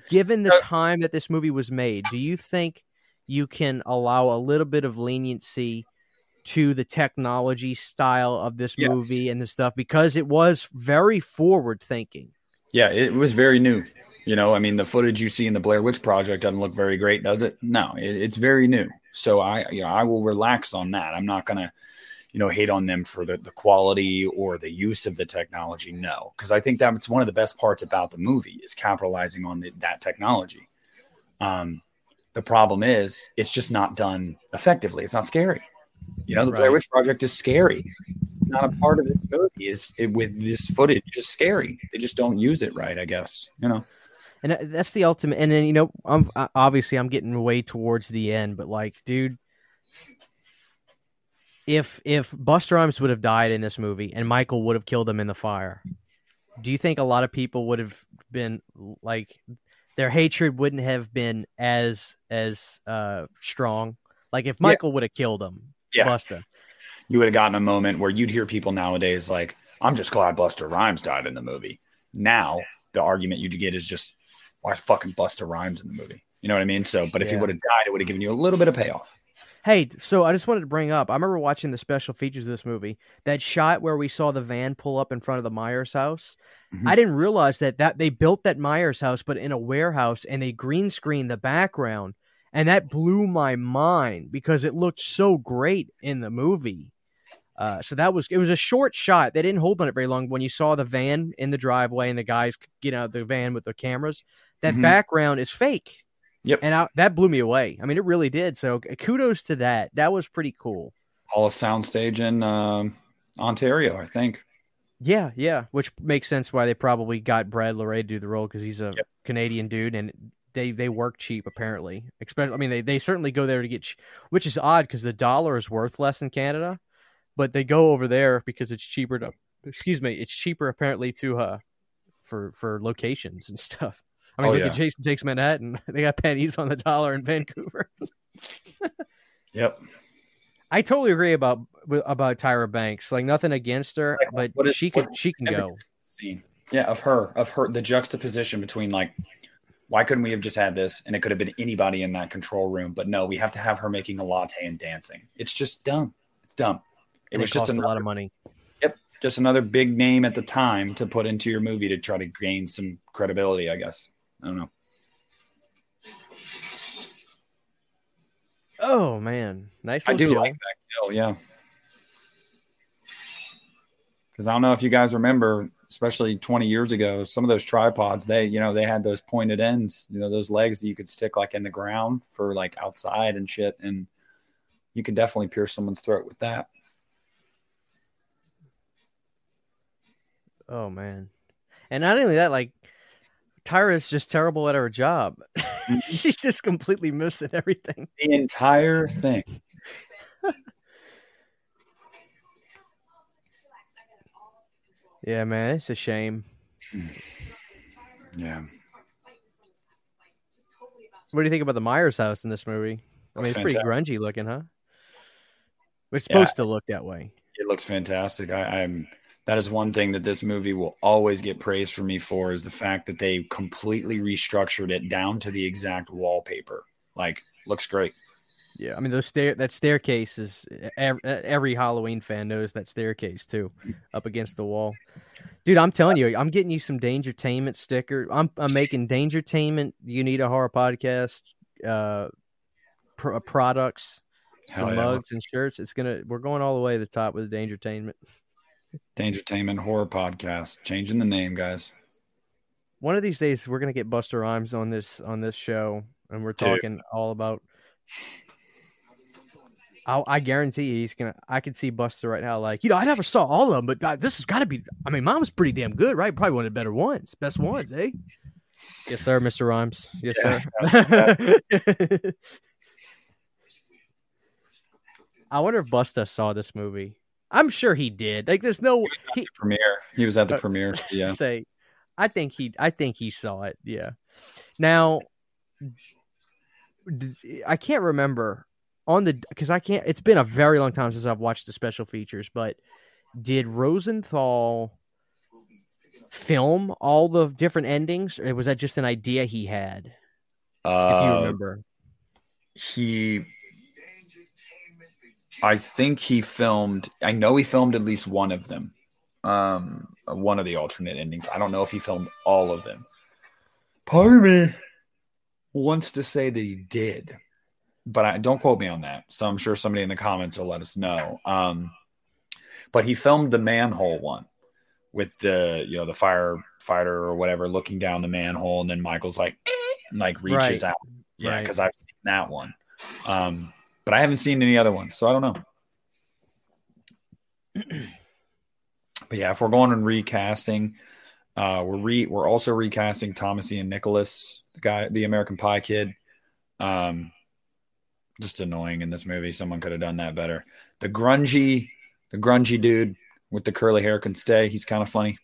given the uh, time that this movie was made, do you think you can allow a little bit of leniency to the technology style of this Yes. movie and the stuff because it was very forward thinking? Yeah, it was very new. You know, I mean, the footage you see in the Blair Witch Project doesn't look very great, does it? No, it, it's very new. So I, you know, I will relax on that. I'm not gonna, you know, hate on them for the, the quality or the use of the technology. No, because I think that's one of the best parts about the movie is capitalizing on the, that technology. Um, the problem is it's just not done effectively. It's not scary. You know, the Blair Witch Project is scary. Not a part of this movie is it, with this footage just scary. They just don't use it right, I guess. You know. and that's the ultimate and then you know i'm obviously i'm getting way towards the end but like dude if if busta rhymes would have died in this movie and michael would have killed him in the fire do you think a lot of people would have been like their hatred wouldn't have been as as uh strong like if Yeah. michael would have killed him Yeah. busta you would have gotten a moment where you'd hear people nowadays like, I'm just glad Busta Rhymes died in the movie. Now the argument you'd get is just why is fucking Busta Rhymes in the movie? You know what I mean? So, but if he would have died, it would have given you a little bit of payoff. Hey, so I just wanted to bring up. I remember watching the special features of this movie. That shot where we saw the van pull up in front of the Myers house. Mhm. I didn't realize that that they built that Myers house, but in a warehouse, and they green screened the background, and that blew my mind because it looked so great in the movie. Uh, so that was it was a short shot. They didn't hold on it very long. When you saw the van in the driveway and the guys get out of the van with their cameras, that Mhm. background is fake. Yep. And I, that blew me away. I mean, it really did. So kudos to that. That was pretty cool. All a Soundstage in um, Ontario, I think. Yeah, yeah. Which makes sense why they probably got Brad Loree to do the role because he's a Yep. Canadian dude and they they work cheap apparently. Especially, I mean, they they certainly go there to get, ch- which is odd because the dollar is worth less in Canada, but they go over there because it's cheaper to. Excuse me, it's cheaper apparently to uh for for locations and stuff. I mean, Oh, look yeah. at Jason Takes Manhattan. They got pennies on the dollar in Vancouver. Yep. I totally agree about about Tyra Banks. Like nothing against her, Like, but is- she can she can go. Scene. Yeah, of her, of her, the juxtaposition between like, why couldn't we have just had this and it could have been anybody in that control room? But no, we have to have her making a latte and dancing. It's just dumb. It's dumb. It And was it just cost a lot of money. Yep, just another big name at the time to put into your movie to try to gain some credibility. I guess. I don't know. Oh man, nice. I do like that kill, yeah. Because I don't know if you guys remember, especially 20 years ago, some of those tripods, they, you know, they had those pointed ends, you know, those legs that you could stick like in the ground for like outside and shit. And you could definitely pierce someone's throat with that. Oh man, and not only that, like Tyra's just terrible at her job. Mm-hmm. She's just completely missing everything. The entire thing. Yeah, man, it's a shame. Yeah. What do you think about the Myers house in this movie? I mean, Looks it's pretty grungy looking, huh? It's Yeah. supposed to look that way. It looks fantastic. I, I'm that is one thing that this movie will always get praised for me for is the fact that they completely restructured it down to the exact wallpaper. Like, looks great. Yeah, I mean those stair that staircase is every, every Halloween fan knows that staircase too, up against the wall. Dude, I'm telling you, I'm getting you some Danger Dangertainment sticker. I'm I'm making Dangertainment. You need a horror podcast. Uh, pr- products, some yeah. mugs and shirts. It's gonna. We're going all the way to the top with Dangertainment. Dangertainment Horror Podcast. Changing the name, guys. One of these days, we're gonna get Busta Rhymes on this on this show, and we're Dude. talking all about. I, I guarantee you, he's gonna. I can see Busta right now, like you know, I never saw all of them, but uh, this has got to be. I mean, mine was pretty damn good, right? Probably one of the better ones, best ones, eh? Yes, sir, Mister Rhymes. Yes, Yeah. sir. I wonder if Busta saw this movie. I'm sure he did. Like, there's no. He, Premiere. He was at the Uh, premiere. Yeah. say i think he i think he saw it yeah now I can't remember on the because i can't it's been a very long time since i've watched the special features but did rosenthal film all the different endings or was that just an idea he had if you Uh, remember he I think he filmed I know he filmed at least one of them. Um one of the alternate endings. I don't know if he filmed all of them. Part of me wants to say that he did. But I don't quote me on that. So I'm sure somebody in the comments will let us know. Um but he filmed the manhole one with the you know the firefighter or whatever looking down the manhole and then Michael's like "Eh," and like reaches Right. out. Yeah, Right. because I've seen that one. Um, but I haven't seen any other ones, so I don't know. but yeah, if we're going and recasting, uh, we're re we're also recasting Thomas Ian Nicholas, the guy, the American Pie kid. Um, just annoying in this movie. Someone could have done that better. The grungy, the grungy dude with the curly hair can stay. He's kind of funny.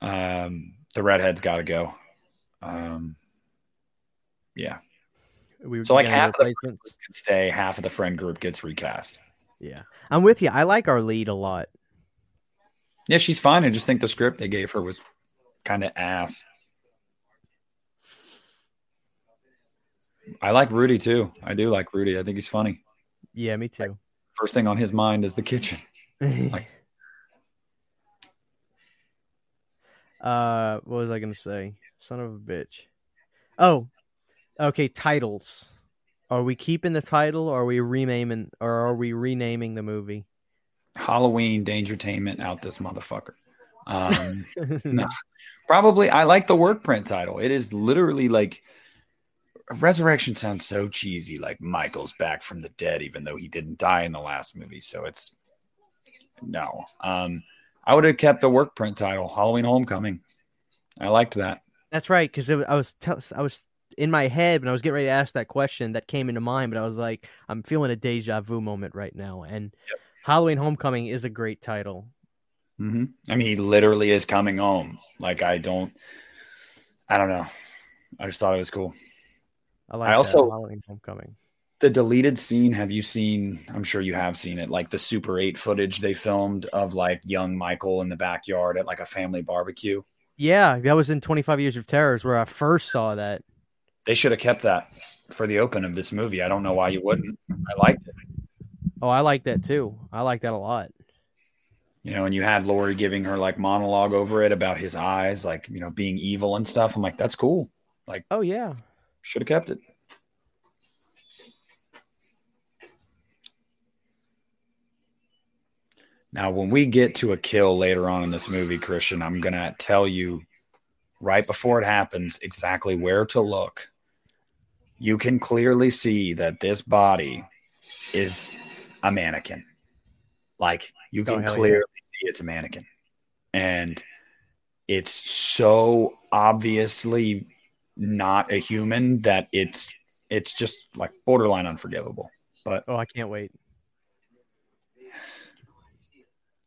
Um, the redhead's got to go. Um, yeah, we So, like, half of the- replacements? can stay. Half of the friend group gets recast. yeah i'm with you i like our lead a lot Yeah, she's fine. I just think the script they gave her was kind of ass. I like Rudy too. I do like Rudy. I think he's funny. yeah me too First thing on his mind is the kitchen. uh, what was I gonna say? Son of a bitch. Oh, okay. Titles. Are we keeping the title, or are we renaming, or are we renaming the movie? Halloween Dangertainment out this motherfucker. Um, no, probably. I like the work print title. It is literally like Resurrection sounds so cheesy, like Michael's back from the dead, even though he didn't die in the last movie. So it's no. Um, I would have kept the work print title, Halloween Homecoming. I liked that. That's right, because I was tell I was in my head when I was getting ready to ask that question that came into mind, but I was like, I'm feeling a deja vu moment right now, and Halloween Homecoming is a great title. hmm I mean, he literally is coming home. Like I don't, I don't know. I just thought it was cool. I like I also- Halloween Homecoming. the deleted scene, have you seen? I'm sure you have seen it, like the Super 8 footage they filmed of like young Michael in the backyard at like a family barbecue. Yeah, that was in 25 Years of Terrors where I first saw that. They should have kept that for the open of this movie. I don't know why you wouldn't. I liked it. Oh, I like that too. I like that a lot. You know, and you had Laurie giving her like monologue over it about his eyes, like, you know, being evil and stuff. I'm like, that's cool. Like, oh, yeah. Should have kept it. Now, when we get to a kill later on in this movie, Christian, I'm going to tell you right before it happens exactly where to look. You can clearly see that this body is a mannequin. Like you can oh, clearly yeah. see it's a mannequin. And it's so obviously not a human that it's it's just like borderline unforgivable. But oh, I can't wait.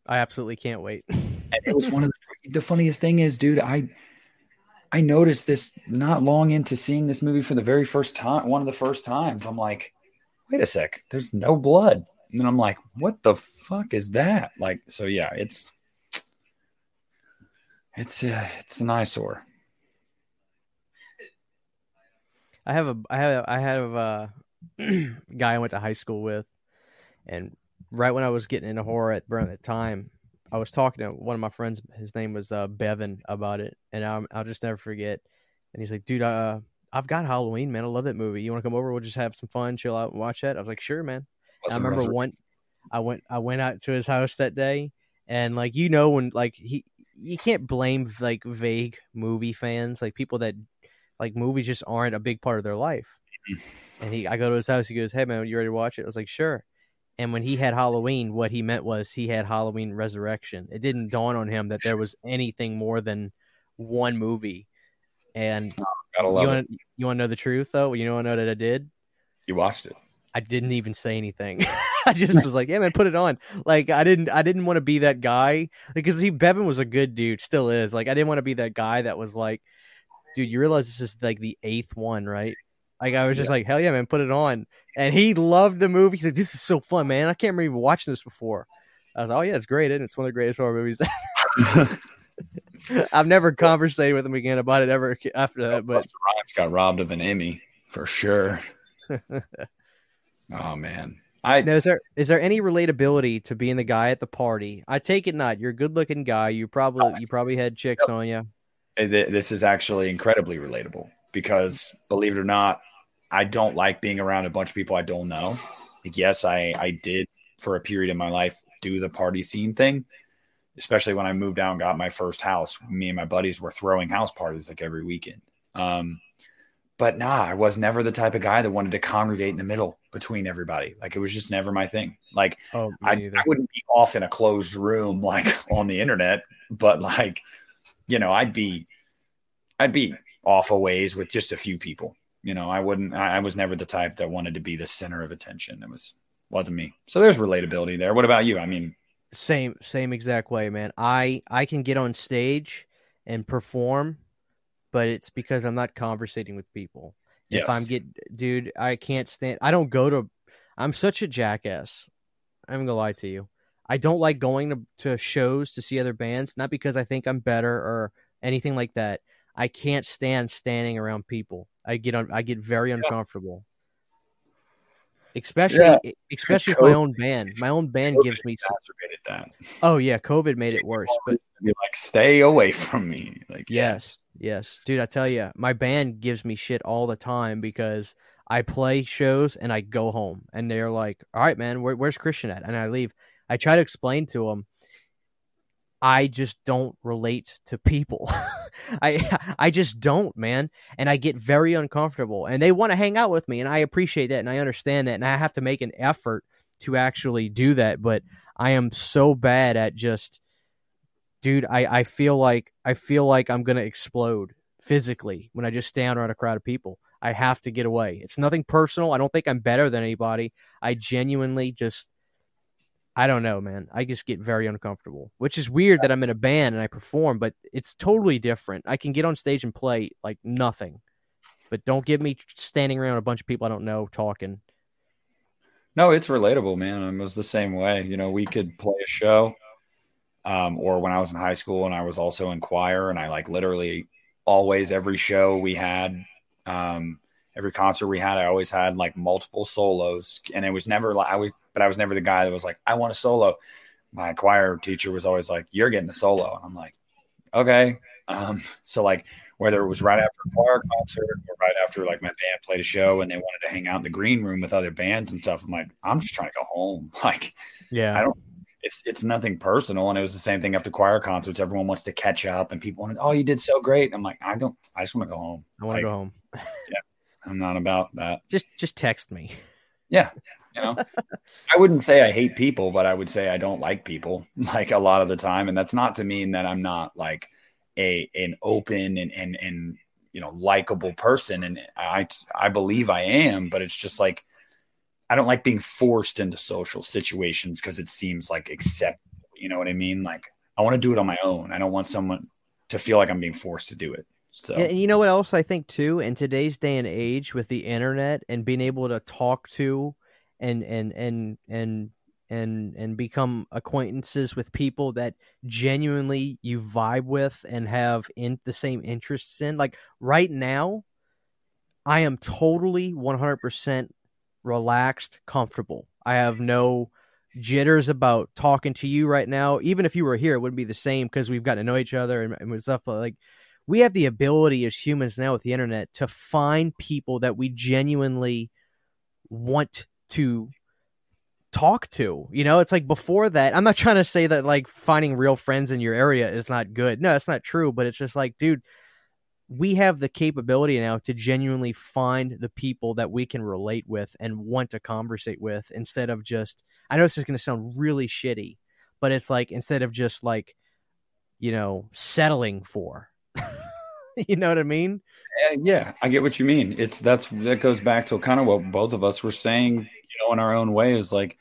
I absolutely can't wait. it was one of the, the funniest thing is, dude, I I noticed this not long into seeing this movie for the very first time, one of the first times. I'm like, wait a sec, there's no blood. And then I'm like, what the fuck is that? Like, so yeah, it's it's uh, it's an eyesore. I have a I have I have a guy I went to high school with, and right when I was getting into horror at around that time, I was talking to one of my friends. His name was uh, Bevan about it, and I'll, I'll just never forget. And he's like, "Dude, uh, I've got Halloween, man. I love that movie. You want to come over? We'll just have some fun, chill out, and watch that." I was like, "Sure, man." I remember one. I went. I went out to his house that day, and like you know, when like he, you can't blame like vague movie fans, like people that like movies just aren't a big part of their life. Mm-hmm. And he, I go to his house. He goes, "Hey, man, you ready to watch it?" I was like, "Sure." And when he had Halloween, what he meant was he had Halloween Resurrection. It didn't dawn on him that there was anything more than one movie. And oh, you want you want to know the truth though? You want to know that I did? You watched it. I didn't even say anything. I just was like, "Yeah, man, put it on." Like I didn't, I didn't want to be that guy because he Bevan was a good dude, still is. Like I didn't want to be that guy that was like, "Dude, you realize this is like the eighth one, right?" Like I was just yeah. like, "Hell yeah, man, put it on." And he loved the movie. He's like, "This is so fun, man! I can't remember watching this before." I was like, "Oh yeah, it's great, and it? it's one of the greatest horror movies." I've never conversated with him again about it ever after that. But Busta Rhymes got robbed of an Emmy for sure. oh man, I now, is there is there any relatability to being the guy at the party? I take it not. You're a good looking guy. You probably you probably had chicks on you. This is actually incredibly relatable because believe it or not, I don't like being around a bunch of people I don't know. Like, yes, I I did for a period in my life do the party scene thing, especially when I moved out and got my first house. Me and my buddies were throwing house parties like every weekend. Um, but nah, I was never the type of guy that wanted to congregate in the middle between everybody. Like it was just never my thing. Like oh, I, I wouldn't be off in a closed room like on the internet, but like, you know, I'd be, I'd be off a ways with just a few people you know, I wouldn't. I, I was never the type that wanted to be the center of attention. It was wasn't me. So there's relatability there. What about you? I mean, same same exact way, man. I I can get on stage and perform, but it's because I'm not conversating with people. Yes. If I'm get dude, I can't stand. I don't go to. I'm such a jackass. I'm gonna lie to you. I don't like going to, to shows to see other bands, not because I think I'm better or anything like that. I can't stand standing around people. I get on. I get very yeah. uncomfortable. Especially, yeah. especially my own band. My own band COVID gives me. That. Oh yeah, COVID made it worse. But like, stay away from me. Like yes, yes, dude. I tell you, my band gives me shit all the time because I play shows and I go home, and they're like, "All right, man, where, where's Christian at?" And I leave. I try to explain to them I just don't relate to people. I I just don't, man. And I get very uncomfortable. And they want to hang out with me and I appreciate that and I understand that and I have to make an effort to actually do that, but I am so bad at just dude, I I feel like I feel like I'm to explode physically when I just stand around a crowd of people. I have to get away. It's nothing personal. I don't think I'm better than anybody. I genuinely just I don't know, man. I just get very uncomfortable, which is weird that I'm in a band and I perform, but it's totally different. I can get on stage and play like nothing, but don't get me standing around a bunch of people I don't know talking. No, it's relatable, man. It was the same way. You know, we could play a show, um, or when I was in high school and I was also in choir, and I like literally always every show we had, um, every concert we had, I always had like multiple solos, and it was never like I was, but I was never the guy that was like, I want a solo. My choir teacher was always like, You're getting a solo. And I'm like, Okay. Um, so like whether it was right after a choir concert or right after like my band played a show and they wanted to hang out in the green room with other bands and stuff, I'm like, I'm just trying to go home. Like, yeah, I don't. It's it's nothing personal, and it was the same thing after choir concerts. Everyone wants to catch up, and people want, oh, you did so great. I'm like, I don't. I just want to go home. I want like, to go home. yeah, I'm not about that. Just just text me. Yeah, you know, I wouldn't say I hate people, but I would say I don't like people like a lot of the time, and that's not to mean that I'm not like a an open and and and you know likable person, and I I believe I am, but it's just like I don't like being forced into social situations because it seems like accept. You know what I mean? Like I want to do it on my own. I don't want someone to feel like I'm being forced to do it. So and you know what else I think too in today's day and age with the internet and being able to talk to and and and and and and become acquaintances with people that genuinely you vibe with and have in the same interests in like right now I am totally 100% relaxed, comfortable. I have no jitters about talking to you right now. Even if you were here, it wouldn't be the same because we've gotten to know each other and, and stuff. But like, we have the ability as humans now with the internet to find people that we genuinely want to talk to. You know, it's like before that, I'm not trying to say that like finding real friends in your area is not good. No, that's not true. But it's just like, dude, we have the capability now to genuinely find the people that we can relate with and want to conversate with instead of just I know this is going to sound really shitty, but it's like instead of just like you know, settling for. you know what I mean? Yeah, I get what you mean. It's that's that goes back to kind of what both of us were saying, you know, in our own way is like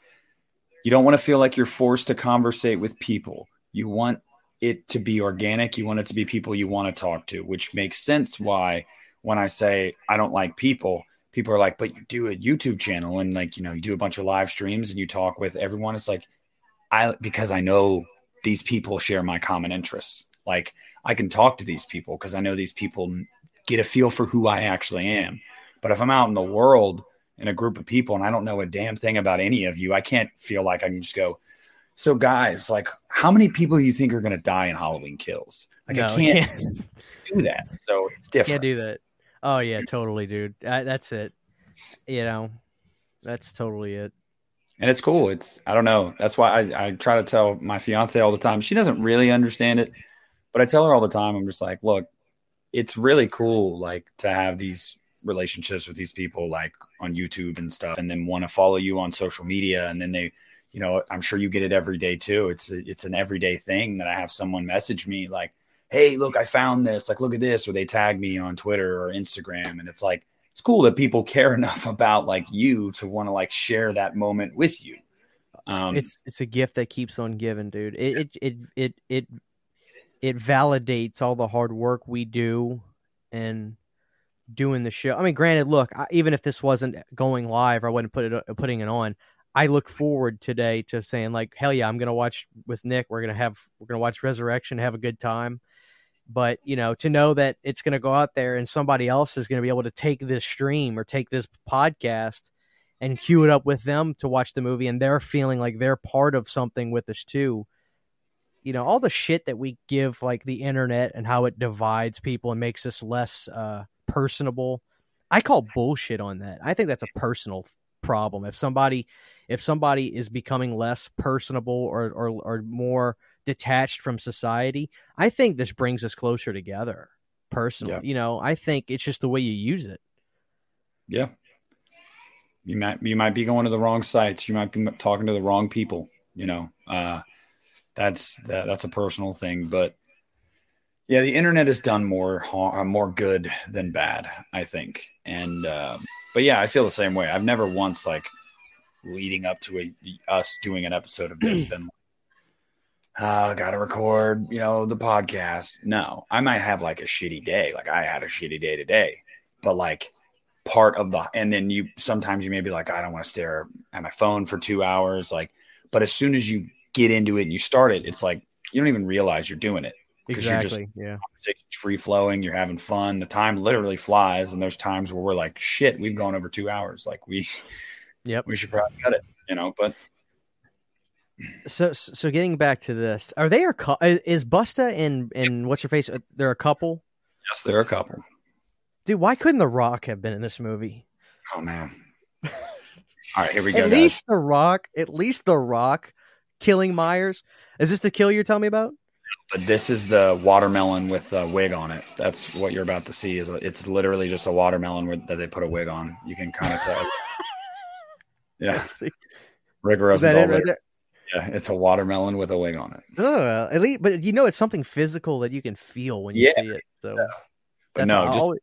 you don't want to feel like you're forced to conversate with people. You want it to be organic. You want it to be people you want to talk to, which makes sense why when I say I don't like people, people are like, but you do a YouTube channel and like, you know, you do a bunch of live streams and you talk with everyone. It's like, I, because I know these people share my common interests. Like I can talk to these people because I know these people get a feel for who I actually am. But if I'm out in the world in a group of people and I don't know a damn thing about any of you, I can't feel like I can just go, so, guys, like, how many people do you think are going to die in Halloween Kills? Like, no, I can't, can't, do that. So it's different. Can't do that. Oh yeah, totally, dude. Uh, that's it. You know, that's totally it. And it's cool. It's I don't know. That's why I, I try to tell my fiance all the time. She doesn't really understand it, but I tell her all the time. I'm just like, look, it's really cool, like to have these relationships with these people, like on YouTube and stuff, and then want to follow you on social media, and then they you know, I'm sure you get it every day too. It's a, it's an everyday thing that I have someone message me like, "Hey, look, I found this. Like, look at this," or they tag me on Twitter or Instagram, and it's like it's cool that people care enough about like you to want to like share that moment with you. Um, it's it's a gift that keeps on giving, dude. It it it it it, it validates all the hard work we do and doing the show. I mean, granted, look, I, even if this wasn't going live, I wouldn't put it uh, putting it on. I look forward today to saying like, hell yeah, I'm gonna watch with Nick. We're gonna have we're gonna watch Resurrection, have a good time. But you know, to know that it's gonna go out there and somebody else is gonna be able to take this stream or take this podcast and cue it up with them to watch the movie, and they're feeling like they're part of something with us too. You know, all the shit that we give like the internet and how it divides people and makes us less uh, personable. I call bullshit on that. I think that's a personal problem. If somebody if somebody is becoming less personable or, or, or more detached from society, I think this brings us closer together. Personally, yeah. you know, I think it's just the way you use it. Yeah, you might you might be going to the wrong sites. You might be talking to the wrong people. You know, uh, that's that, that's a personal thing, but yeah, the internet has done more more good than bad, I think. And uh, but yeah, I feel the same way. I've never once like leading up to a, us doing an episode of this been like uh, gotta record, you know, the podcast. No, I might have like a shitty day. Like I had a shitty day today, but like part of the and then you sometimes you may be like i don't want to stare at my phone for two hours like but as soon as you get into it and you start it it's like you don't even realize you're doing it because exactly. you're just yeah free flowing you're having fun the time literally flies and there's times where we're like shit we've gone over two hours like we yep we should probably cut it you know but so so getting back to this are they a is busta and and what's your face uh, they're a couple yes they're a couple Dude, why couldn't The Rock have been in this movie? Oh man. All right, here we go. at guys. least The Rock, at least The Rock killing Myers. Is this the kill you're telling me about? But this is the watermelon with a wig on it. That's what you're about to see. Is it's literally just a watermelon with, that they put a wig on. You can kind of tell. yeah, Rick Rosenthal. Right yeah, it's a watermelon with a wig on it. Oh, at least, but you know, it's something physical that you can feel when you yeah. see it. So, yeah. but no, just always,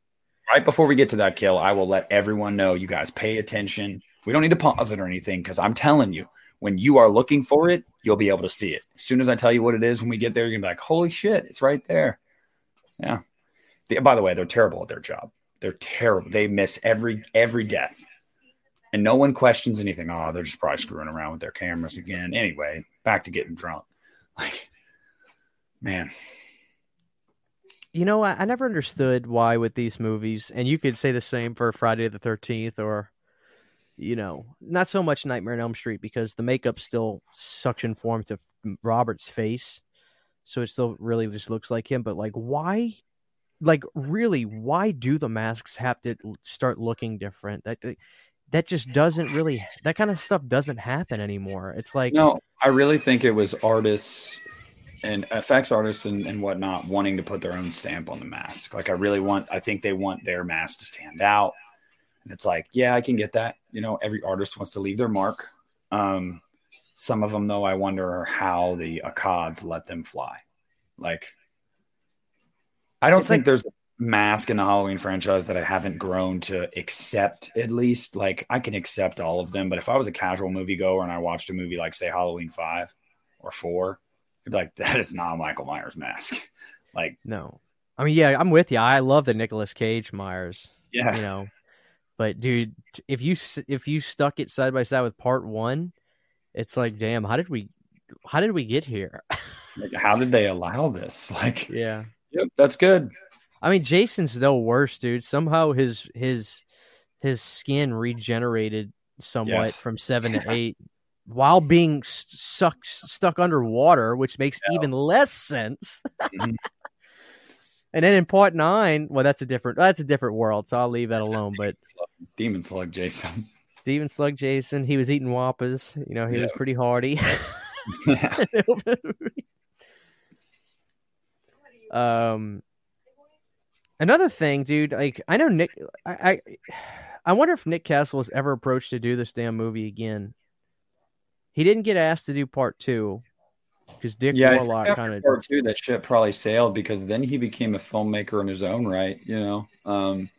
right before we get to that kill, I will let everyone know you guys pay attention. We don't need to pause it or anything because I'm telling you, when you are looking for it, you'll be able to see it. As soon as I tell you what it is, when we get there, you're gonna be like, "Holy shit, it's right there!" Yeah. By the way, they're terrible at their job. They're terrible. They miss every every death, and no one questions anything. Oh, they're just probably screwing around with their cameras again. Anyway, back to getting drunk. Like, man, you know, I, I, never understood why with these movies, and you could say the same for Friday the Thirteenth, or you know, not so much Nightmare on Elm Street because the makeup still suction formed to Robert's face, so it still really just looks like him. But like, why? Like, really, why do the masks have to start looking different? That that just doesn't really that kind of stuff doesn't happen anymore. It's like no, I really think it was artists and effects artists and, and whatnot wanting to put their own stamp on the mask. Like I really want, I think they want their mask to stand out. And it's like, yeah, I can get that. You know, every artist wants to leave their mark. Um, some of them, though, I wonder how the Akkads let them fly. Like, I don't think there's a mask in the Halloween franchise that I haven't grown to accept. At least, like, I can accept all of them. But if I was a casual moviegoer and I watched a movie like, say, Halloween Five or Four, you'd be like, that is not Michael Myers mask. like, no. I mean, yeah, I'm with you. I love the Nicolas Cage Myers. Yeah, you know, but dude, if you if you stuck it side by side with Part One, it's like, damn, how did we, how did we get here? like, how did they allow this? Like, yeah, yep, that's good. I mean, Jason's no worse, dude. Somehow his his his skin regenerated somewhat yes. from seven to eight while being stuck stuck underwater, which makes yeah. even less sense. mm-hmm. And then in part nine, well, that's a different that's a different world, so I'll leave that alone. But Demon Slug Jason, Demon Slug Jason, he was eating whoppers. You know, he yeah. was pretty hardy. um, another thing, dude. Like I know Nick, I, I, I wonder if Nick Castle was ever approached to do this damn movie again. He didn't get asked to do part two because Dick yeah, Warlock kind of part two that ship probably sailed because then he became a filmmaker in his own right. You know, um,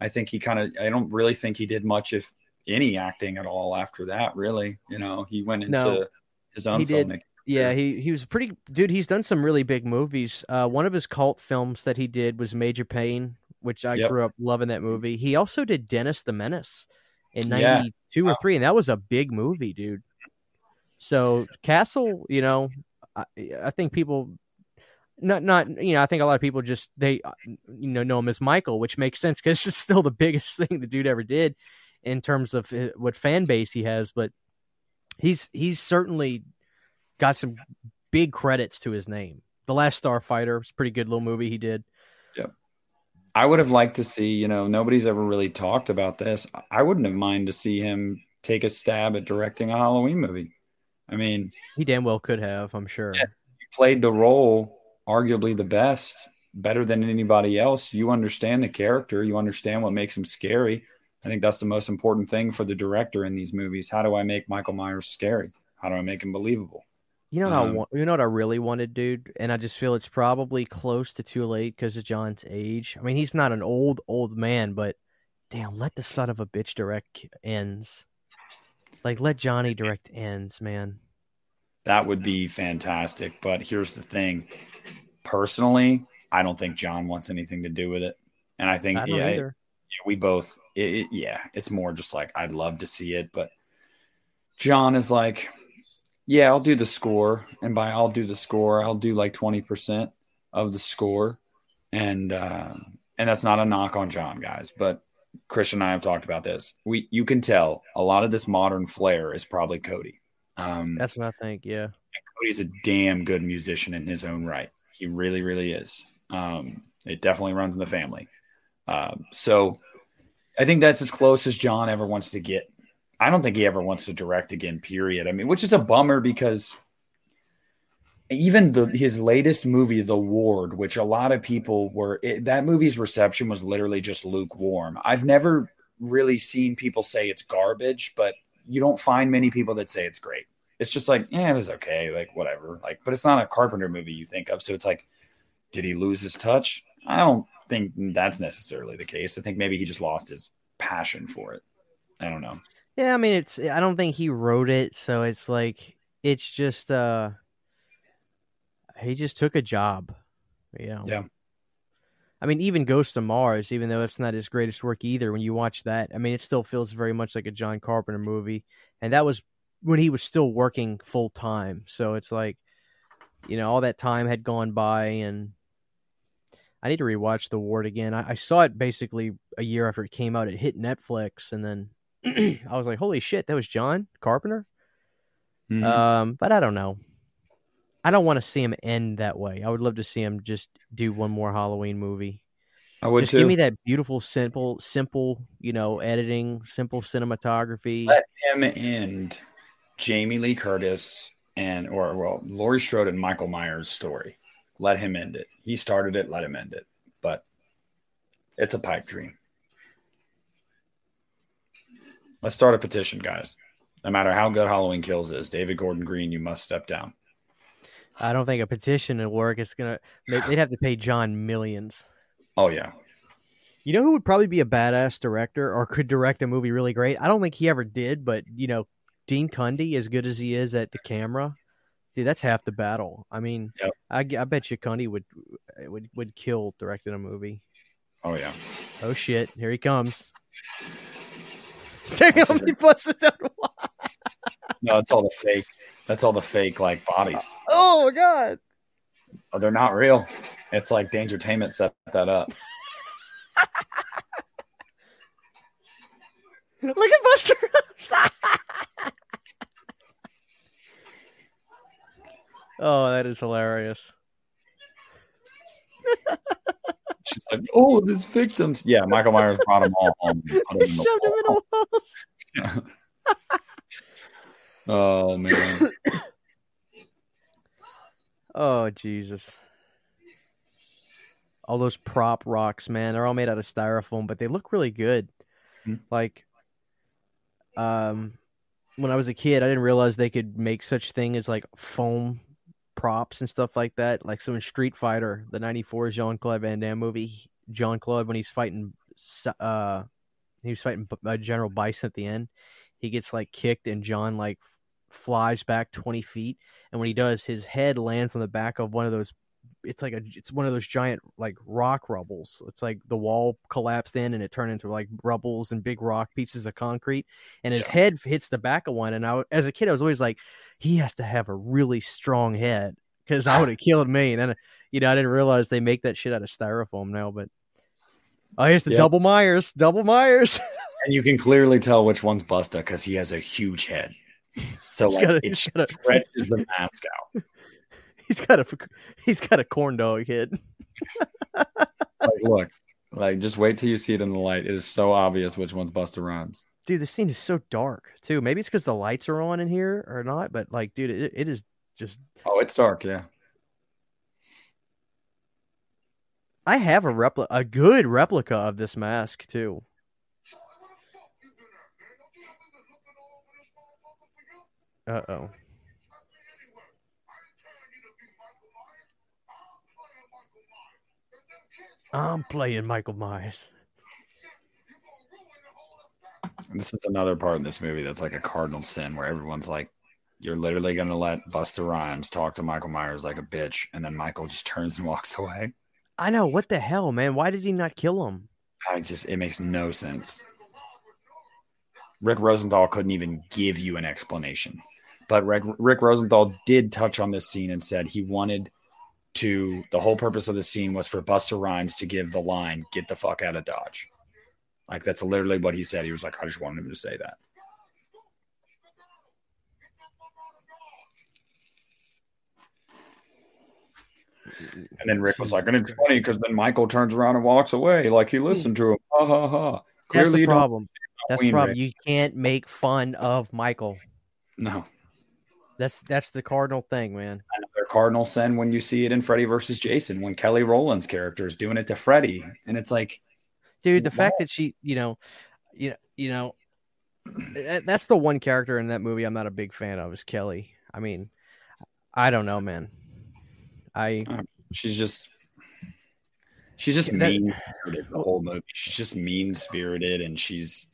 I think he kind of. I don't really think he did much, if any, acting at all after that. Really, you know, he went into no, his own filmmaking. Yeah, he he was pretty dude. He's done some really big movies. Uh, one of his cult films that he did was Major Payne, which I yep. grew up loving that movie. He also did Dennis the Menace in '92 yeah. or three, and that was a big movie, dude. So Castle, you know, I, I think people not not you know I think a lot of people just they you know know him as Michael, which makes sense because it's still the biggest thing the dude ever did in terms of uh, what fan base he has. But he's he's certainly got some big credits to his name. The Last Starfighter was a pretty good little movie he did. Yep. I would have liked to see, you know, nobody's ever really talked about this. I wouldn't have mind to see him take a stab at directing a Halloween movie. I mean, he damn well could have, I'm sure. Yeah, he played the role arguably the best, better than anybody else. You understand the character, you understand what makes him scary. I think that's the most important thing for the director in these movies. How do I make Michael Myers scary? How do I make him believable? You know um, what I, you know what I really wanted, dude, and I just feel it's probably close to too late because of John's age. I mean, he's not an old old man, but damn, let the son of a bitch direct ends. Like let Johnny direct ends, man. That would be fantastic. But here's the thing. Personally, I don't think John wants anything to do with it. And I think I yeah, we both, it, it, yeah, it's more just like I'd love to see it, but John is like, yeah, I'll do the score, and by I'll do the score, I'll do like twenty percent of the score, and uh, and that's not a knock on John, guys, but Christian and I have talked about this. We you can tell a lot of this modern flair is probably Cody. Um, That's what I think. Yeah, Cody's a damn good musician in his own right. He really, really is. Um, it definitely runs in the family. Um, so I think that's as close as John ever wants to get. I don't think he ever wants to direct again. Period. I mean, which is a bummer because even the his latest movie, The Ward, which a lot of people were it, that movie's reception was literally just lukewarm. I've never really seen people say it's garbage, but you don't find many people that say it's great. It's just like, yeah, it was okay, like whatever. Like, but it's not a Carpenter movie you think of. So it's like, did he lose his touch? I don't think that's necessarily the case. I think maybe he just lost his passion for it. I don't know. Yeah, I mean, it's. I don't think he wrote it, so it's like it's just. uh he just took a job. You know? Yeah. I mean, even Ghost of Mars, even though it's not his greatest work either, when you watch that, I mean, it still feels very much like a John Carpenter movie. And that was when he was still working full time. So it's like, you know, all that time had gone by, and I need to rewatch The Ward again. I, I saw it basically a year after it came out. It hit Netflix, and then I was like, holy shit, that was John Carpenter? Mm-hmm. Um, but I don't know. I don't want to see him end that way. I would love to see him just do one more Halloween movie. I would just too. give me that beautiful, simple, simple, you know, editing, simple cinematography. Let him end Jamie Lee Curtis and or well, Laurie Strode and Michael Myers' story. Let him end it. He started it. Let him end it. But it's a pipe dream. Let's start a petition, guys. No matter how good Halloween Kills is, David Gordon Green, you must step down. I don't think a petition would work. It's gonna make, they'd have to pay John millions. Oh yeah. You know who would probably be a badass director or could direct a movie really great? I don't think he ever did, but you know, Dean Cundey, as good as he is at the camera, dude, that's half the battle. I mean, yep. I, I bet you Cundey would would would kill directing a movie. Oh yeah. Oh shit! Here he comes. Damn, he busted down. no, it's all the fake. That's all the fake like bodies. Oh my god. Oh, they're not real. It's like Dangertainment set that up. Look at Busta oh, that is hilarious. She's like, oh, his victims. Yeah, Michael Myers brought them all home. Shoved them in a walls. Oh man. oh Jesus. All those prop rocks, man, they're all made out of styrofoam, but they look really good. Mm-hmm. Like um when I was a kid, I didn't realize they could make such thing as like foam props and stuff like that. Like so in Street Fighter, the 94 Jean Claude Van Damme movie, Jean Claude when he's fighting uh he was fighting uh, General Bison at the end. He gets like kicked and John like flies back 20 feet and when he does his head lands on the back of one of those it's like a it's one of those giant like rock rubbles it's like the wall collapsed in and it turned into like rubbles and big rock pieces of concrete and his yeah. head hits the back of one and I, as a kid i was always like he has to have a really strong head because i would have killed me and then you know i didn't realize they make that shit out of styrofoam now but oh here's the yep. double myers double myers and you can clearly tell which one's busta because he has a huge head so like got a, it stretches the mask out. He's got a he's got a corn dog head. like, look, like just wait till you see it in the light. It is so obvious which one's Busta Rhymes. Dude, the scene is so dark too. Maybe it's because the lights are on in here or not, but like, dude, it, it is just. Oh, it's dark. Yeah. I have a replica, a good replica of this mask too. Uh oh. I'm playing Michael Myers. This is another part in this movie that's like a cardinal sin where everyone's like, you're literally going to let Busta Rhymes talk to Michael Myers like a bitch. And then Michael just turns and walks away. I know. What the hell, man? Why did he not kill him? I just it makes no sense. Rick Rosenthal couldn't even give you an explanation. But Rick, Rick Rosenthal did touch on this scene and said he wanted to the whole purpose of the scene was for Busta Rhymes to give the line, get the fuck out of Dodge. Like that's literally what he said. He was like, I just wanted him to say that. And then Rick was like, and it's funny because then Michael turns around and walks away like he hmm. listened to him. Ha ha ha. That's the problem. That's the problem. Rick. You can't make fun of Michael. No. That's that's the cardinal thing, man. Another cardinal sin when you see it in Freddy versus Jason, when Kelly Rowland's character is doing it to Freddy, and it's like, dude, the fact that she, you know, you know, you know, that's the one character in that movie I'm not a big fan of is Kelly. I mean, I don't know, man. I uh, she's just she's just mean spirited the whole movie. She's just mean spirited and she's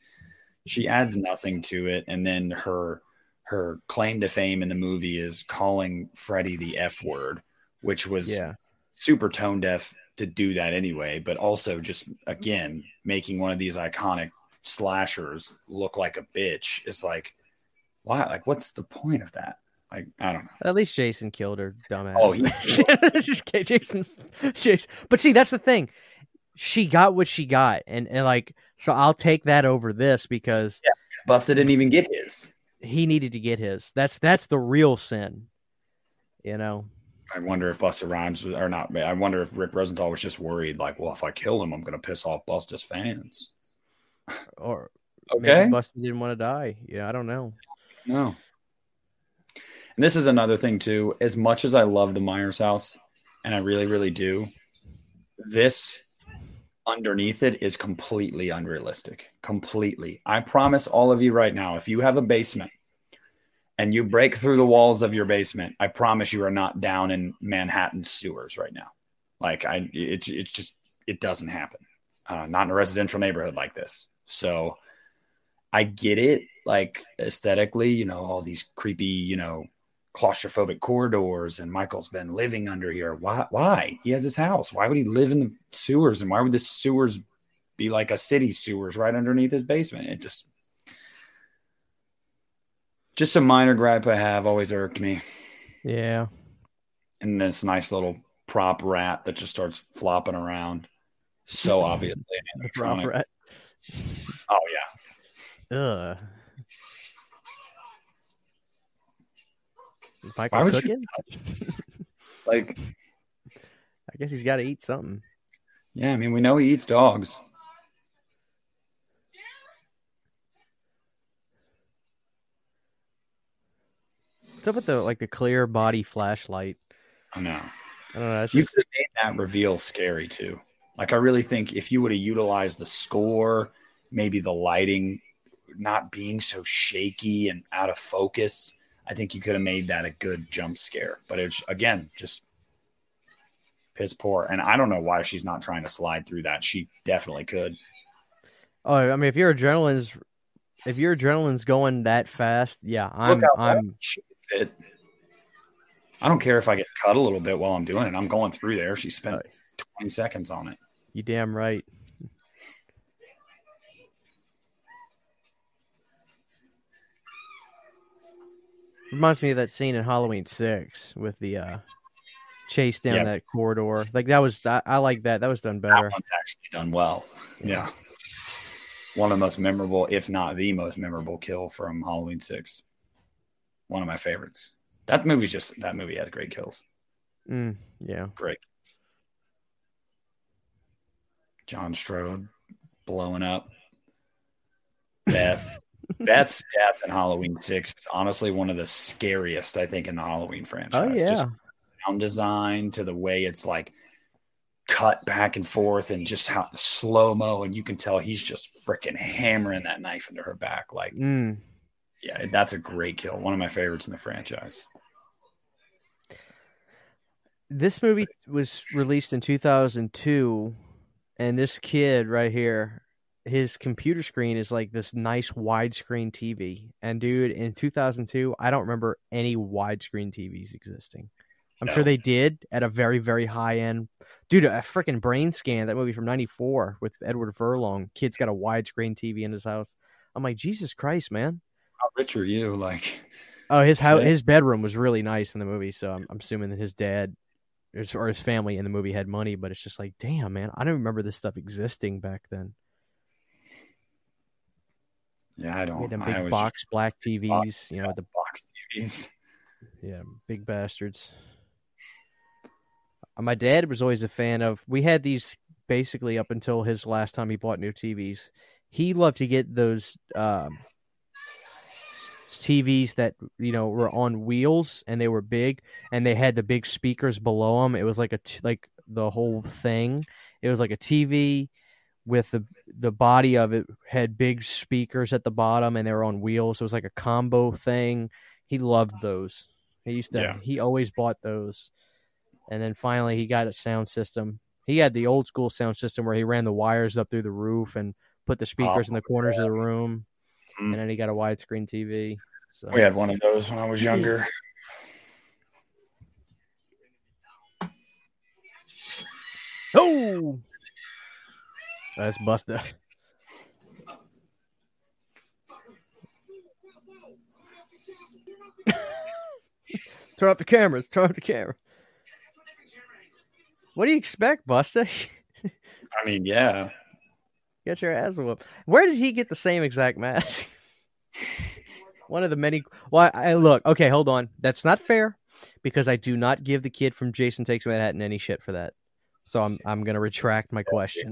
she adds nothing to it. And then her her claim to fame in the movie is calling Freddy the F word, which was yeah. super tone deaf to do that anyway, but also just again making one of these iconic slashers look like a bitch. It's like, why? Like, what's the point of that? Like I don't know. At least Jason killed her, dumbass. Oh, Jason's Jason. But see, that's the thing. She got what she got, and and like so, I'll take that over this because yeah, Busta didn't even get his. He needed to get his. That's that's the real sin. You know. I wonder if Busta Rhymes was, or not. I wonder if Rick Rosenthal was just worried, like, well, if I kill him, I'm going to piss off Busta's fans. Or okay, Busta didn't want to die. Yeah, I don't know. No. And this is another thing too. As much as I love the Myers house, and I really, really do, this underneath it is completely unrealistic. Completely. I promise all of you right now, if you have a basement and you break through the walls of your basement, I promise you are not down in Manhattan sewers right now. Like I, it's it's just it doesn't happen. Uh, not in a residential neighborhood like this. So I get it, like aesthetically, you know, all these creepy, you know, claustrophobic corridors and Michael's been living under here. Why? Why? He has his house. Why would he live in the sewers? And why would the sewers be like a city sewers right underneath his basement? It just, just a minor gripe I have always irked me. Yeah. And this nice little prop rat that just starts flopping around. So obviously prop rat. Oh yeah. Ugh. Michael Why cooking? Like, I guess he's got to eat something. Yeah, I mean, we know he eats dogs. What's up with the like the clear body flashlight? I know. I don't know. You just... could have made that reveal scary too. Like, I really think if you would have utilized the score, maybe the lighting not being so shaky and out of focus, I think you could have made that a good jump scare. But it's again just piss poor. And I don't know why she's not trying to slide through that. She definitely could. Oh, I mean, if your adrenaline's if your adrenaline's going that fast, yeah, I'm I'm fit. I don't care if I get cut a little bit while I'm doing it. I'm going through there. She spent uh, 20 seconds on it. You damn right. Reminds me of that scene in Halloween Six with the uh, chase down that corridor. Like that was I, I, like that. That was done better. That one's actually done well. Yeah. One of the most memorable, if not the most memorable kill from Halloween Six. One of my favorites. That movie's just that movie has great kills. Mm, yeah. Great. John Strode blowing up. Beth. Beth's death in Halloween Six is honestly one of the scariest I think in the Halloween franchise. Oh yeah, just sound design to the way it's like cut back and forth and just how slow mo, and you can tell he's just freaking hammering that knife into her back. Like, mm. yeah, that's a great kill. One of my favorites in the franchise. This movie was released in 2002, and this kid right here his computer screen is like this nice widescreen TV. And dude, in 2002, I don't remember any widescreen TVs existing. I'm No. sure they did at a very, very high end. Dude, a freaking brain scan, that movie from 94 with Edward Furlong. Kid's got a widescreen TV in his house. I'm like, Jesus Christ, man. How rich are you? Like, Oh, his house, his bedroom was really nice in the movie, so I'm, I'm assuming that his dad or his family in the movie had money. But it's just like, damn, man, I don't remember this stuff existing back then. Yeah, I don't. had them big box black TVs, you know, the box TVs. yeah, big bastards. Uh, My dad was always a fan of. We had these basically up until his last time he bought new TVs. He loved to get those um, TVs that you know were on wheels and they were big and they had the big speakers below them. It was like a t- like the whole thing. It was like a TV with the the body of it had big speakers at the bottom and they were on wheels. It was like a combo thing. He loved those. He used to. Yeah. He always bought those, and then finally he got a sound system. He had the old school sound system where he ran the wires up through the roof and put the speakers in the corners of the room, Mm. and then he got a widescreen TV. So We had one of those when I was younger. oh, that's Busta. Turn off the cameras. Turn off the camera. What do you expect, Busta? I mean, yeah. Get your ass whooped. Where did he get the same exact mask? One of the many. Well, I, I look. Okay, hold on. That's not fair because I do not give the kid from Jason Takes Manhattan any shit for that. So I'm I'm gonna retract my question.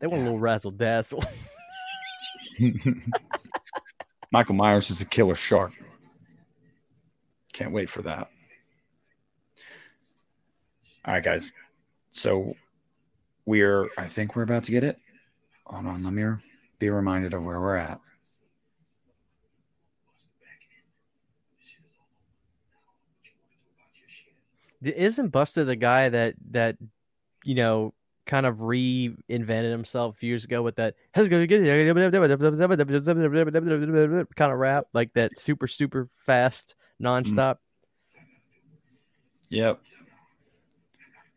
They want a little razzle dazzle. Michael Myers is a killer shark. Can't wait for that. All right, guys. So we're, I think we're about to get it. Hold on. Let me be reminded of where we're at. Isn't Busta the guy that that you know kind of reinvented himself years ago with that kind of rap, like that super super fast mm. nonstop? Yep.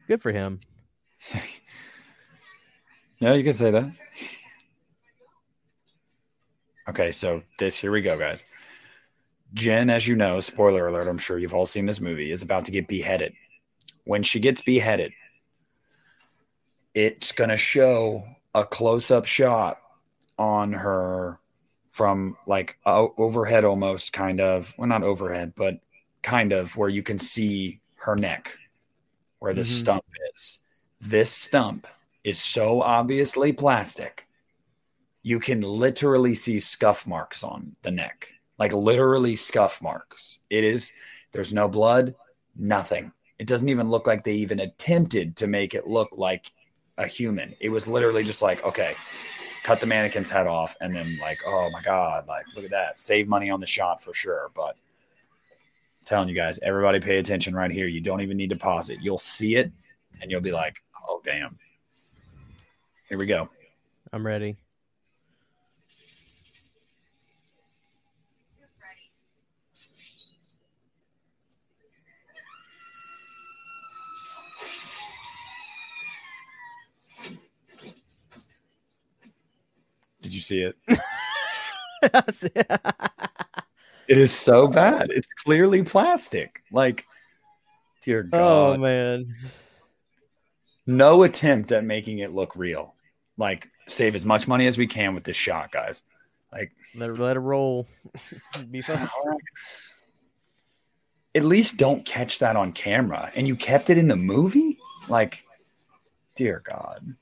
Good for him. Yeah, you can say that. Okay, so this here we go, guys. Jen, as you know, spoiler alert, I'm sure you've all seen this movie, is about to get beheaded. When she gets beheaded, it's going to show a close up shot on her from like o- overhead almost, kind of. Well, not overhead, but kind of where you can see her neck, where the Mhm. stump is. This stump is so obviously plastic. You can literally see scuff marks on the neck, like literally scuff marks. It is, there's no blood, nothing. It doesn't even look like they even attempted to make it look like a human. It was literally just like, okay, cut the mannequin's head off, and then like, oh my god, like look at that, save money on the shot for sure. But I'm telling you guys, everybody pay attention right here. You don't even need to pause it. You'll see it, and you'll be like, oh damn. Here we go. I'm ready. See it? It is so bad. It's clearly plastic. Like, dear oh, God. oh man. no attempt at making it look real. Like, save as much money as we can with this shot, guys. Like, Let it, let it roll. Be fun. at least don't catch that on camera. And you kept it in the movie? Like, dear God.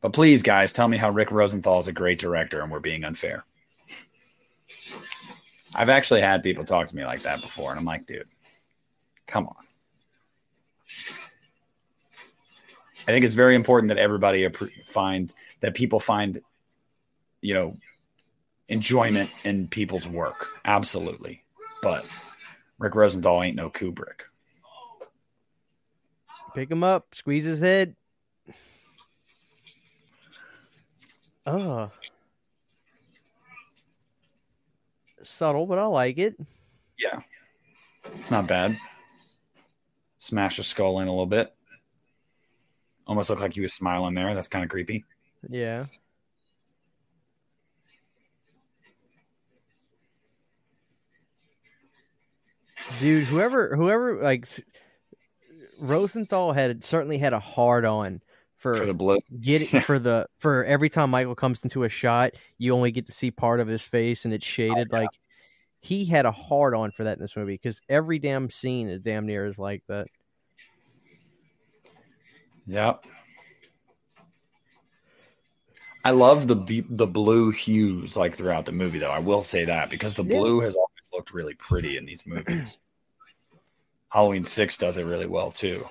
But please, guys, tell me how Rick Rosenthal is a great director and we're being unfair. I've actually had people talk to me like that before, and I'm like, dude, come on. I think it's very important that everybody find that people find, you know, enjoyment in people's work. Absolutely. But Rick Rosenthal ain't no Kubrick. Pick him up, squeeze his head. Oh. Subtle, but I like it. Yeah. It's not bad. Smash the skull in a little bit. Almost looked like he was smiling there. That's kind of creepy. Yeah. Dude, whoever whoever like Rosenthal had certainly had a hard on for, for the blue. Get for the for every time Michael comes into a shot, you only get to see part of his face and it's oh, shaded. Oh, yeah. Like he had a hard on for that in this movie because every damn scene is damn near is like that. Yep. I love the the blue hues like throughout the movie though. I will say that because the yeah. blue has always looked really pretty in these movies. Halloween Six does it really well too.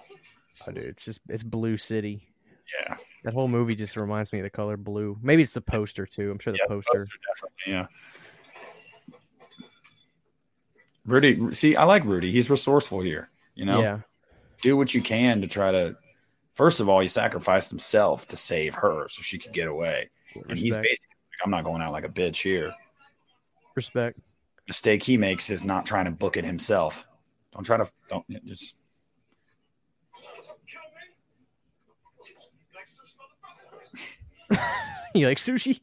Oh, dude, it's just it's Blue City. Yeah. That whole movie just reminds me of the color blue. Maybe it's the poster too. I'm sure the yeah, poster. poster. Definitely, yeah. Rudy, see, I like Rudy. He's resourceful here. You know, yeah. Do what you can to try to. First of all, he sacrificed himself to save her so she could get away, Respect. and he's basically, I'm not going out like a bitch here. Respect. Mistake he makes is not trying to book it himself. Don't try to. Don't just you like sushi?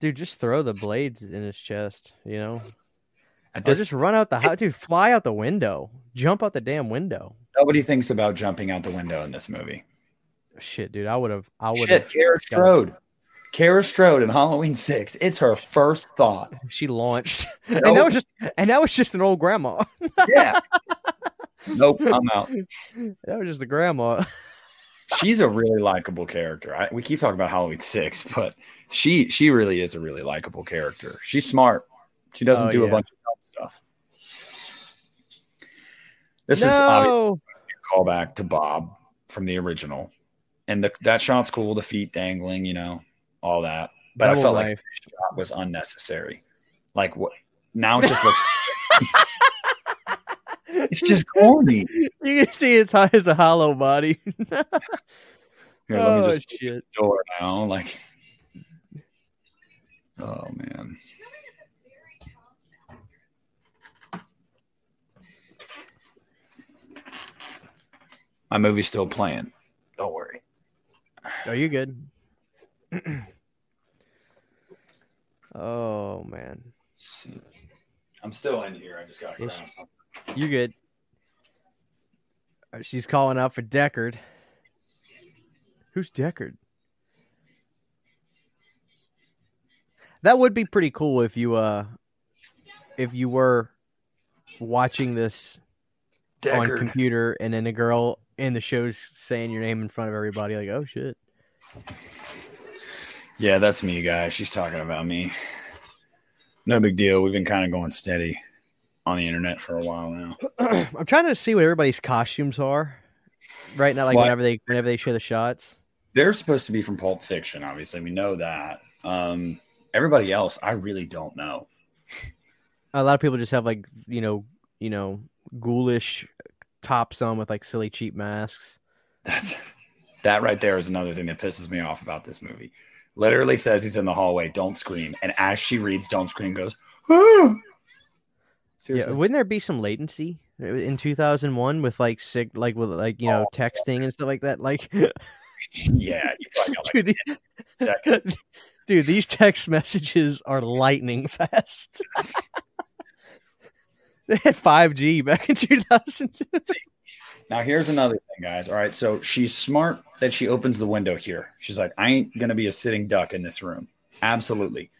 Dude, just throw the blades in his chest, you know? At this, or just run out the house. Dude, fly out the window. Jump out the damn window. Nobody thinks about jumping out the window in this movie. Shit, dude. I would have. I would have. Kara Strode. Kara Strode in Halloween Six. It's her first thought. She launched, nope. and that was just, and that was just an old grandma. yeah, nope, I'm out. That was just the grandma. She's a really likable character. I, we keep talking about Halloween Six, but she she really is a really likable character. She's smart. She doesn't oh, do yeah. a bunch of dumb stuff. This no. is obviously a callback to Bob from the original, and the, that shot's cool. The feet dangling, you know, all that. But Double I felt like the shot was unnecessary. Like what? Now it just looks. It's just corny. You can see it's high it's a hollow body. Here, oh, let me oh, just shit. door now. Like, oh man. My movie's still playing. Don't worry. Are you good? oh man. I'm still in here. I just got to grab something. You good? Uh, she's calling out for Deckard. Who's Deckard? That would be pretty cool if you uh if you were watching this Deckard. on computer and then a girl in the show's saying your name in front of everybody like, "Oh shit." Yeah, that's me, guys. She's talking about me. No big deal. We've been kind of going steady on the internet for a while now. I'm trying to see what everybody's costumes are right now. Like whenever they whenever they show the shots, they're supposed to be from Pulp Fiction. Obviously, we know that. Um, everybody else, I really don't know. A lot of people just have like you know you know ghoulish tops on with like silly cheap masks. That's that right there is another thing that pisses me off about this movie. Literally says he's in the hallway, don't scream, and as she reads "Don't scream," goes. Ah! Seriously. Yeah, wouldn't there be some latency uh, in 2001 with like sig like with like you know oh, texting and stuff like that? Like, yeah, dude, the, dude, these text messages are lightning fast. they had 5G back in 2002. Now here's another thing, guys. All right, so she's smart that she opens the window here. She's like, I ain't gonna be a sitting duck in this room. Absolutely.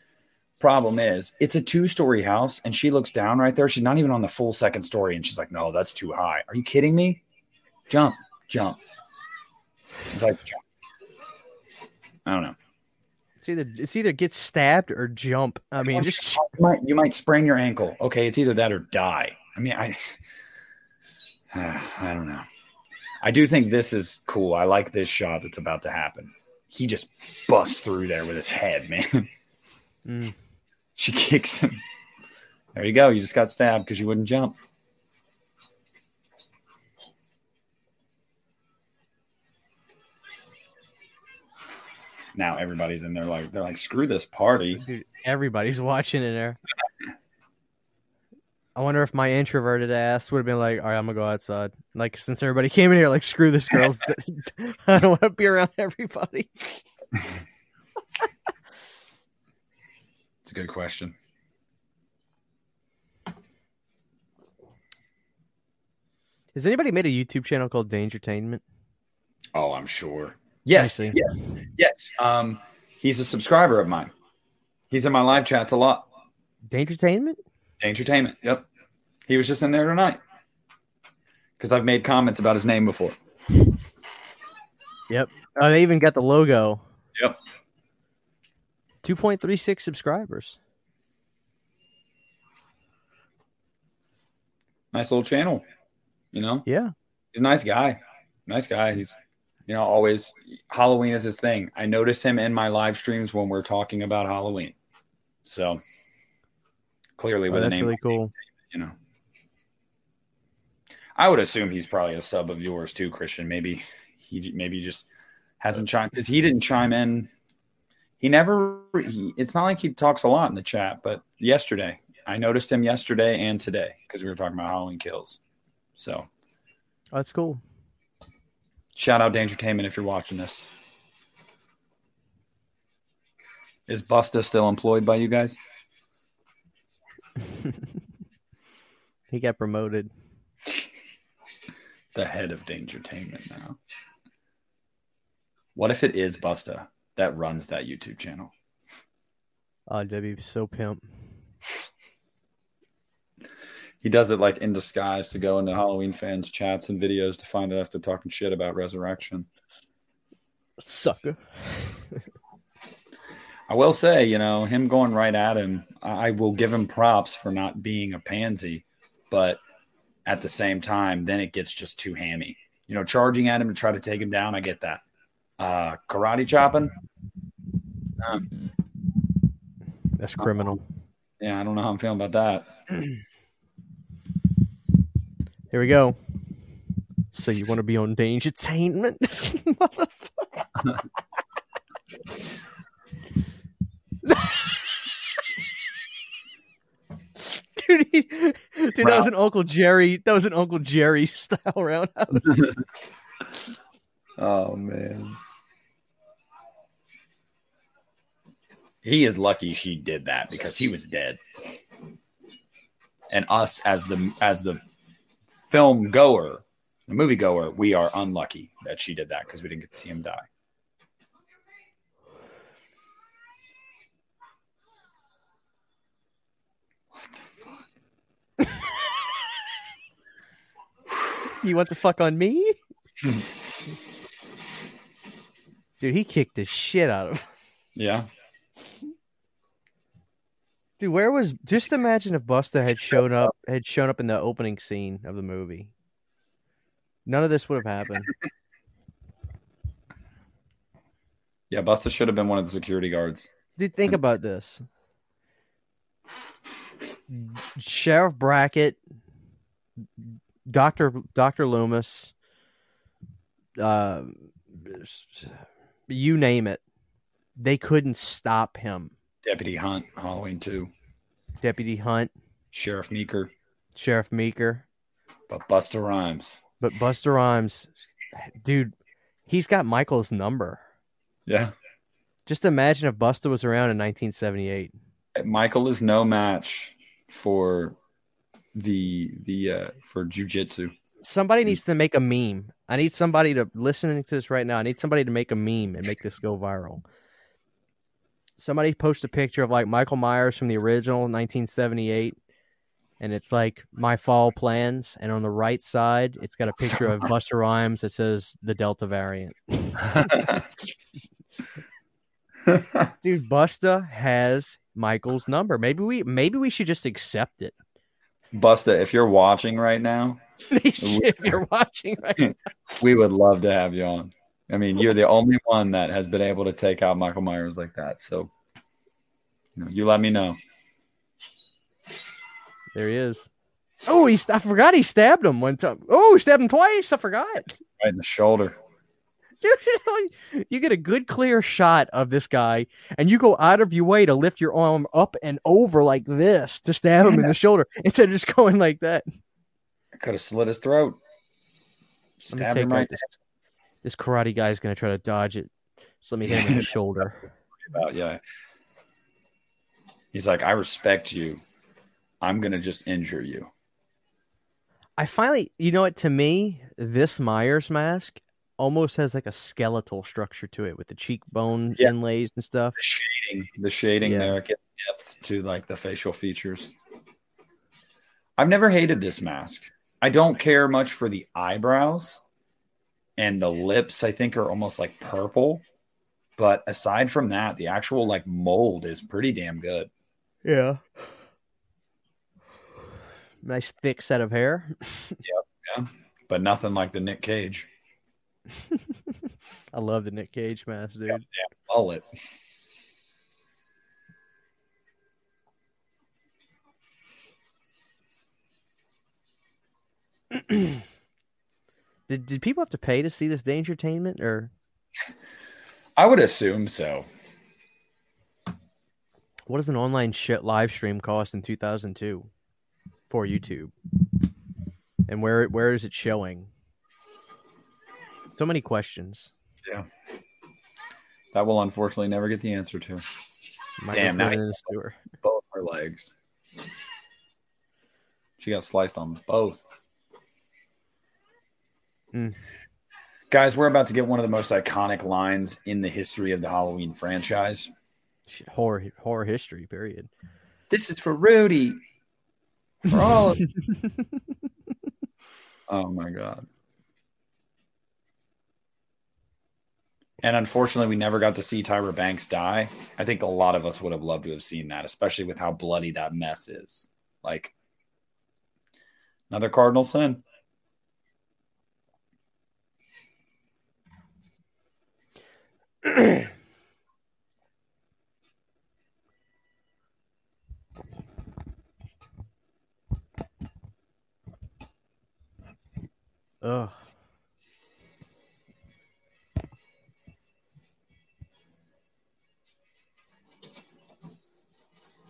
Problem is, it's a two story house, and she looks down right there. She's not even on the full second story, and she's like, "No, that's too high. Are you kidding me? Jump, jump." It's like jump. I don't know. It's either it's either get stabbed or jump. I mean, just you might, you might sprain your ankle. Okay, it's either that or die. I mean, I I don't know. I do think this is cool. I like this shot that's about to happen. He just busts through there with his head, man. Mm. She kicks him. There you go. You just got stabbed because you wouldn't jump. Now everybody's in there like they're like screw this party. dude, everybody's watching in there. I wonder if my introverted ass would have been like, "All right, I'm gonna go outside." Like, since everybody came in here, like, screw this girl's. I don't want to be around everybody. It's a good question. Has anybody made a YouTube channel called Dangertainment? Oh, I'm sure. Yes, yes, yes. Um, he's a subscriber of mine. He's in my live chats a lot. Dangertainment? Entertainment. Yep. He was just in there tonight because I've made comments about his name before. Yep. Oh, they even got the logo. Yep. 2.36 subscribers. Nice little channel. You know, Yeah. he's a nice guy. Nice guy. He's, you know, always Halloween is his thing. I notice him in my live streams when we're talking about Halloween. So clearly Oh, with a that's name, really cool. you know. I would assume he's probably a sub of yours too, Christian. Maybe he maybe just hasn't chimed because he didn't chime in. He never. He, it's not like he talks a lot in the chat, but yesterday I noticed him yesterday and today because we were talking about Halloween kills. So that's cool. shout out Dangertainment if you're watching this. Is Busta still employed by you guys? He got promoted. The head of Dangertainment now. What if it is Busta that runs that YouTube channel? Oh, W so pimp. He does it like in disguise to go into Halloween fans' chats and videos to find out after talking shit about Resurrection. Sucker. I will say, you know, him going right at him, I will give him props for not being a pansy, but at the same time, then it gets just too hammy. You know, charging at him to try to take him down, I get that. Uh, karate chopping, uh, That's criminal. yeah, I don't know how I'm feeling about that. Here we go. So you want to be on Dangertainment? Motherfucker. Dude, he, dude, that was an Uncle Jerry. That was an Uncle Jerry style roundhouse. Oh man. He is lucky she did that because he was dead. And us as the as the film goer, the movie goer, we are unlucky that she did that because we didn't get to see him die. you want to fuck on me? Dude, he kicked the shit out of. him. Yeah. Dude, where was? Just imagine if Busta had shown up, had shown up in the opening scene of the movie. None of this would have happened. Yeah, Busta should have been one of the security guards. Dude, think about this. Sheriff Brackett, Doctor Doctor Loomis, uh, you name it, they couldn't stop him. Deputy Hunt, Halloween 2, Deputy Hunt, Sheriff Meeker, Sheriff Meeker, but Busta Rhymes. but Busta Rhymes, dude, he's got Michael's number. Yeah. Just imagine if Busta was around in 1978. Michael is no match for the the uh for jujitsu. Somebody mm. needs to make a meme. I need somebody to listening to this right now. I need somebody to make a meme and make this go viral. Somebody post a picture of like Michael Myers from the original 1978, and it's like my fall plans, and on the right side, it's got a picture of Busta Rhymes that says the Delta variant. Dude, Busta has Michael's number. Maybe we maybe we should just accept it. Busta, if you're watching right now, if you're watching right now. we would love to have you on. I mean, you're the only one that has been able to take out Michael Myers like that. So, you, know, you let me know. There he is. Oh, he, I forgot he stabbed him one time. Oh, he stabbed him twice. I forgot. Right in the shoulder. Dude, you get a good clear shot of this guy, and you go out of your way to lift your arm up and over like this to stab him in the shoulder instead of just going like that. Could have slit his throat. Stab him right this, this karate guy is going to try to dodge it. So let me hit him in the shoulder. About yeah. He's like, I respect you. I'm going to just injure you. I finally, you know what? To me, this Myers mask almost has like a skeletal structure to it with the cheekbone yeah. inlays and stuff. The shading, the shading yeah. there gets depth to like the facial features. I've never hated this mask. I don't care much for the eyebrows and the lips. I think are almost like purple, but aside from that, the actual like mold is pretty damn good. Yeah nice thick set of hair. yep, yeah, but nothing like the Nick Cage. I love the Nick Cage mask, dude. Damn mullet. did did people have to pay to see this Dangertainment or? I would assume so. What does an online shit live stream cost in two thousand two? for YouTube? And where where is it showing? So many questions. Yeah. That will unfortunately never get the answer to. Damn, now both her legs. She got sliced on both. Mm. Guys, we're about to get one of the most iconic lines in the history of the Halloween franchise. Horror horror history, period. This is for Rudy. For all Of- Oh my god. And unfortunately, we never got to see Tyra Banks die. I think a lot of us would have loved to have seen that, especially with how bloody that mess is. Like another cardinal sin. Ugh.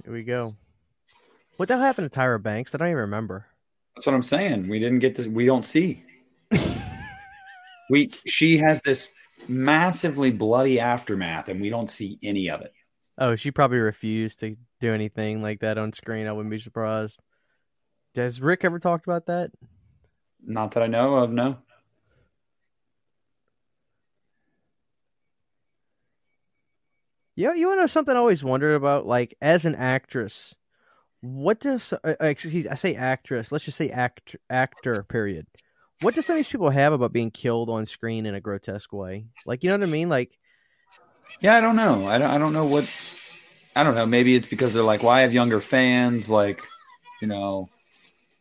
Here we go. What the hell happened to Tyra Banks? I don't even remember. That's what I'm saying. We didn't get this. We don't see. we she has this massively bloody aftermath, and we don't see any of it. Oh, she probably refused to do anything like that on screen. I wouldn't be surprised. Has Rick ever talked about that? Not that I know of, no. Yeah, you want to know something I always wondered about? Like, as an actress, what does uh, excuse? I say actress. Let's just say act actor. Period. What do some of these people have about being killed on screen in a grotesque way? Like, you know what I mean? Like, yeah, I don't know. I don't. I don't know what. I don't know. Maybe it's because they're like, well, I have younger fans. Like, you know,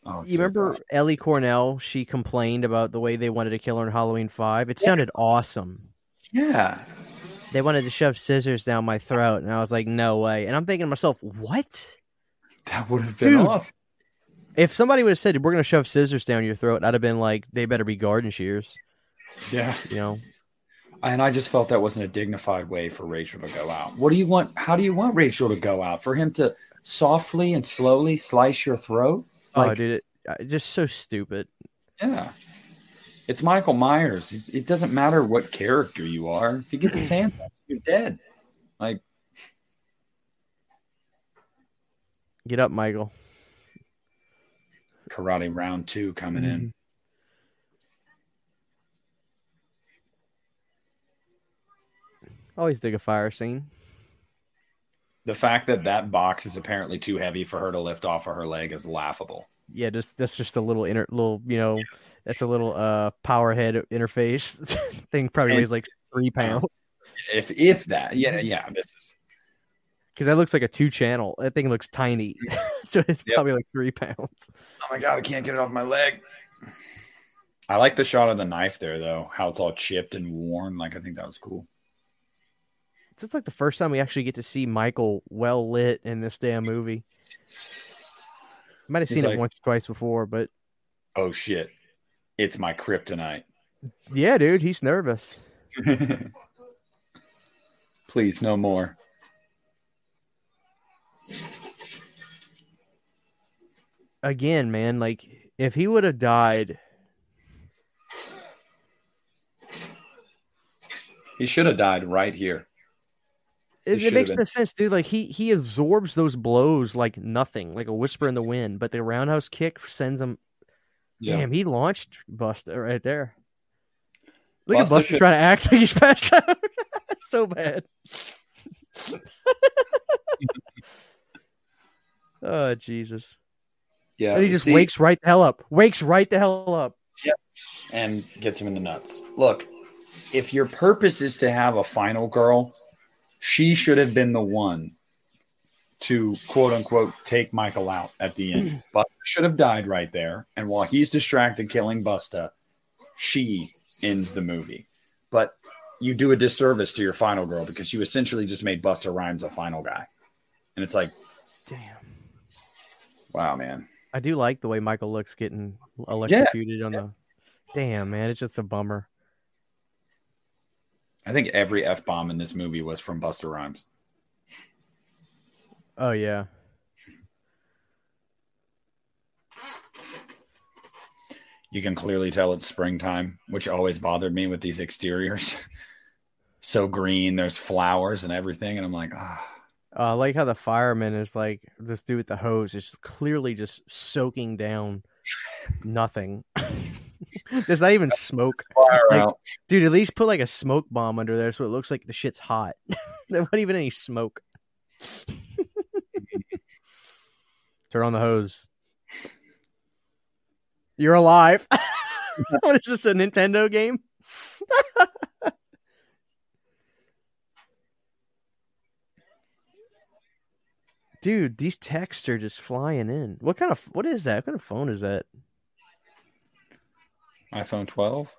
Oh, you remember God. Ellie Cornell? She complained about the way they wanted to kill her in Halloween Five. It sounded awesome. Yeah. They wanted to shove scissors down my throat, and I was like, "No way!" And I'm thinking to myself, "What?" That would have been Dude, awesome. If somebody would have said, "We're going to shove scissors down your throat," I'd have been like, "They better be garden shears." Yeah, you know. And I just felt that wasn't a dignified way for Rachel to go out. What do you want? How do you want Rachel to go out? For him to softly and slowly slice your throat? Oh, like, oh, dude, it, uh, just so stupid. Yeah. It's Michael Myers. He's, it doesn't matter what character you are. If he gets his hand you're dead. Like, get up, Michael. Karate round two coming mm-hmm. in. Always dig a fire scene. The fact that that box is apparently too heavy for her to lift off of her leg is laughable. Yeah, just that's just a little inner little, you know, yeah. that's a little uh power head interface thing. Probably and, weighs like three pounds. if if that. Yeah, yeah. This is because that looks like a two channel. That thing looks tiny, mm. so it's Yep. probably like three pounds. Oh my god, I can't get it off my leg. I like the shot of the knife there though, how it's all chipped and worn. Like I think that was cool. It's like the first time we actually get to see Michael well lit in this damn movie. I might have He's seen like- it once or twice before, but Oh shit. It's my kryptonite. yeah, dude, he's nervous. Please, no more. Again, man, like if he would have died, He should have died right here. it, it makes been. no sense, dude. Like he he absorbs those blows like nothing, like a whisper in the wind. But the roundhouse kick sends him. Damn, he launched Busta right there. Look Busta at Busta should- trying to act like he's passed out. That's so bad. oh Jesus! Yeah. And he just see- wakes right the hell up. Wakes right the hell up. and gets him in the nuts. Look, if your purpose is to have a final girl, she should have been the one to quote unquote take Michael out at the end. Busta should have died right there. And while he's distracted killing Busta, she ends the movie. But you do a disservice to your final girl because you essentially just made Busta Rhymes a final guy. And it's like, Damn. Wow, man. I do like the way Michael looks getting electrocuted on the. Damn, man, it's just a bummer. I think every F bomb in this movie was from Busta Rhymes. Oh yeah. You can clearly tell it's springtime, which always bothered me with these exteriors. so green, there's flowers and everything, and I'm like, ah, Uh, I like how the fireman is like this dude with the hose is clearly just soaking down nothing. There's not even smoke. Like-. Dude, at least put like a smoke bomb under there so it looks like the shit's hot. there wasn't even any smoke. Turn on the hose. You're alive. what is this, a Nintendo game? Dude, these texts are just flying in. What kind of what is that? What kind of phone is that? iPhone 12.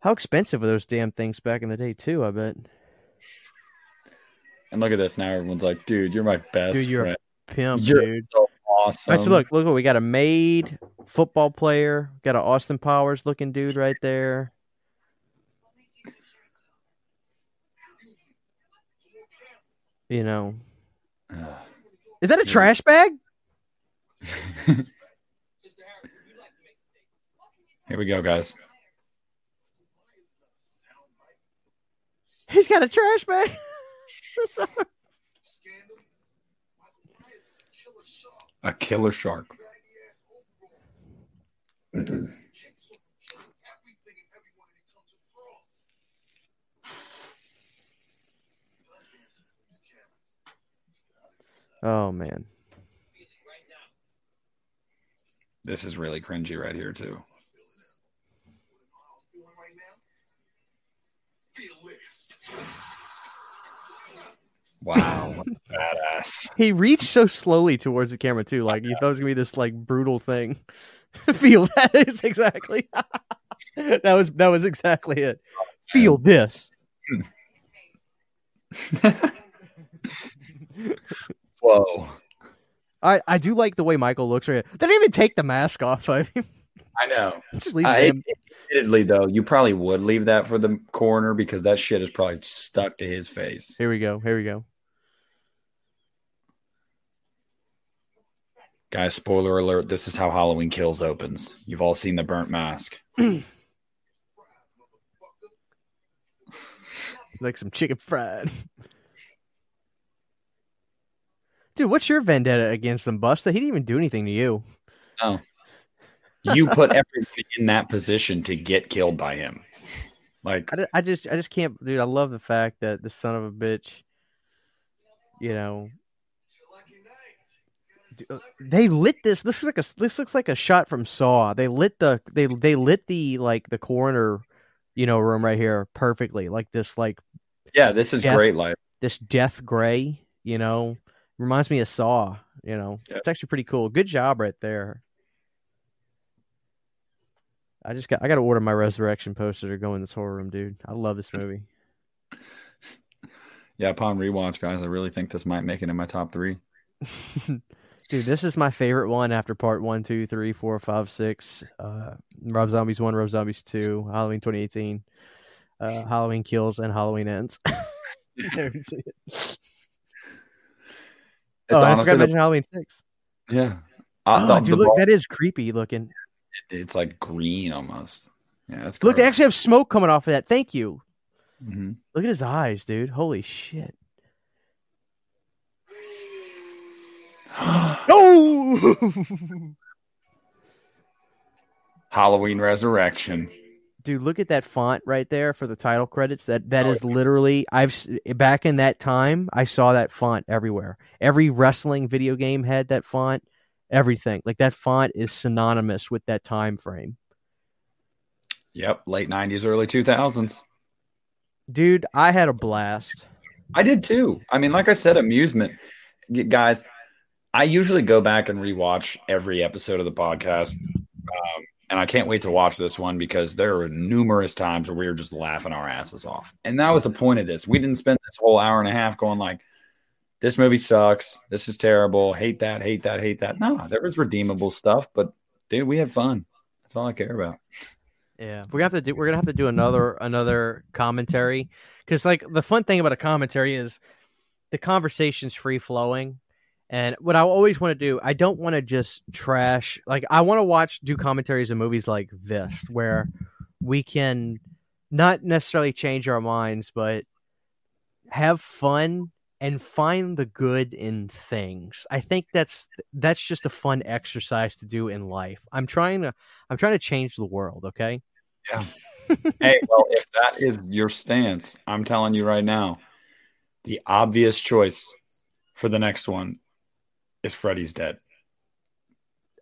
How expensive were those damn things back in the day too, I bet. And look at this. Now everyone's like, dude, you're my best Dude, you're friend. Pimp, You're dude. so awesome. Actually, look, look what we got a made football player, got an Austin Powers looking dude right there. You know, Ugh. Is that a Yeah. trash bag? Here we go, guys. He's got a trash bag. A killer shark. oh man, This is really cringy right here, too. Wow. what a badass. he reached so slowly towards the camera too. Like you thought it was gonna be this like brutal thing. Feel that is exactly. that was that was exactly it. Feel this. Whoa. I I do like the way Michael looks right. They didn't even take the mask off of him. I know. Just leave I, him. admittedly, though, you probably would leave that for the coroner because that shit is probably stuck to his face. Here we go. Here we go. Guys, spoiler alert, this is how Halloween Kills opens. You've all seen the burnt mask. Like some chicken fried. Dude, what's your vendetta against him, Busta? He didn't even do anything to you. You put everyone in that position to get killed by him. Like, I, I just I just can't dude, I love the fact that the son of a bitch, you know uh, they lit this this looks like a this looks like a shot from Saw. They lit the they they lit the like the coroner, you know, room right here perfectly. Like this like Yeah, this is Death- great life. this death gray. You know, reminds me of Saw. You know, Yeah. it's actually pretty cool. Good job right there. I just got I got to order my resurrection poster to go in this horror room, dude. I love this movie. Yeah, upon rewatch, guys, I really think this might make it in my top three. Dude, this is my favorite one after part one, two, three, four, five, six. Uh, Rob Zombies one, Rob Zombies two, Halloween 2018, uh, Halloween kills, and Halloween ends. Never seen it. It's oh, I forgot to mention Halloween six. yeah. Uh, Oh, the- dude, the look, ball- that is creepy looking. it's like green almost. Yeah, it's Look, they actually have smoke coming off of that. Thank you. hmm Look at his eyes, dude. Holy shit. Oh! Halloween Resurrection. Dude look at that font right there for the title credits. That that Oh, is literally i've back in that time i saw that font everywhere. Every wrestling video game had that font everything. Like that font is synonymous with that time frame. Yep, late '90s, early 2000s. dude i had a blast. I did too. I mean, like I said, amusement, guys. I usually go back and rewatch every episode of the podcast, and I can't wait to watch this one because there were numerous times where we were just laughing our asses off, and that was the point of this. We didn't spend this whole hour and a half going like, "This movie sucks. This is terrible. Hate that. Hate that. Hate that." No, there was redeemable stuff, but dude, we had fun. That's all I care about. yeah gonna have to do we're gonna have to do another another commentary because like the fun thing about a commentary is the conversation's free flowing and what i always want to do i don't want to just trash like i want to watch do commentaries of movies like this where we can not necessarily change our minds but have fun and find the good in things. I think that's that's just a fun exercise to do in life. I'm trying to i'm trying to change the world okay? Yeah. hey, well, if that is your stance, I'm telling you right now, the obvious choice for the next one is Freddy's Dead.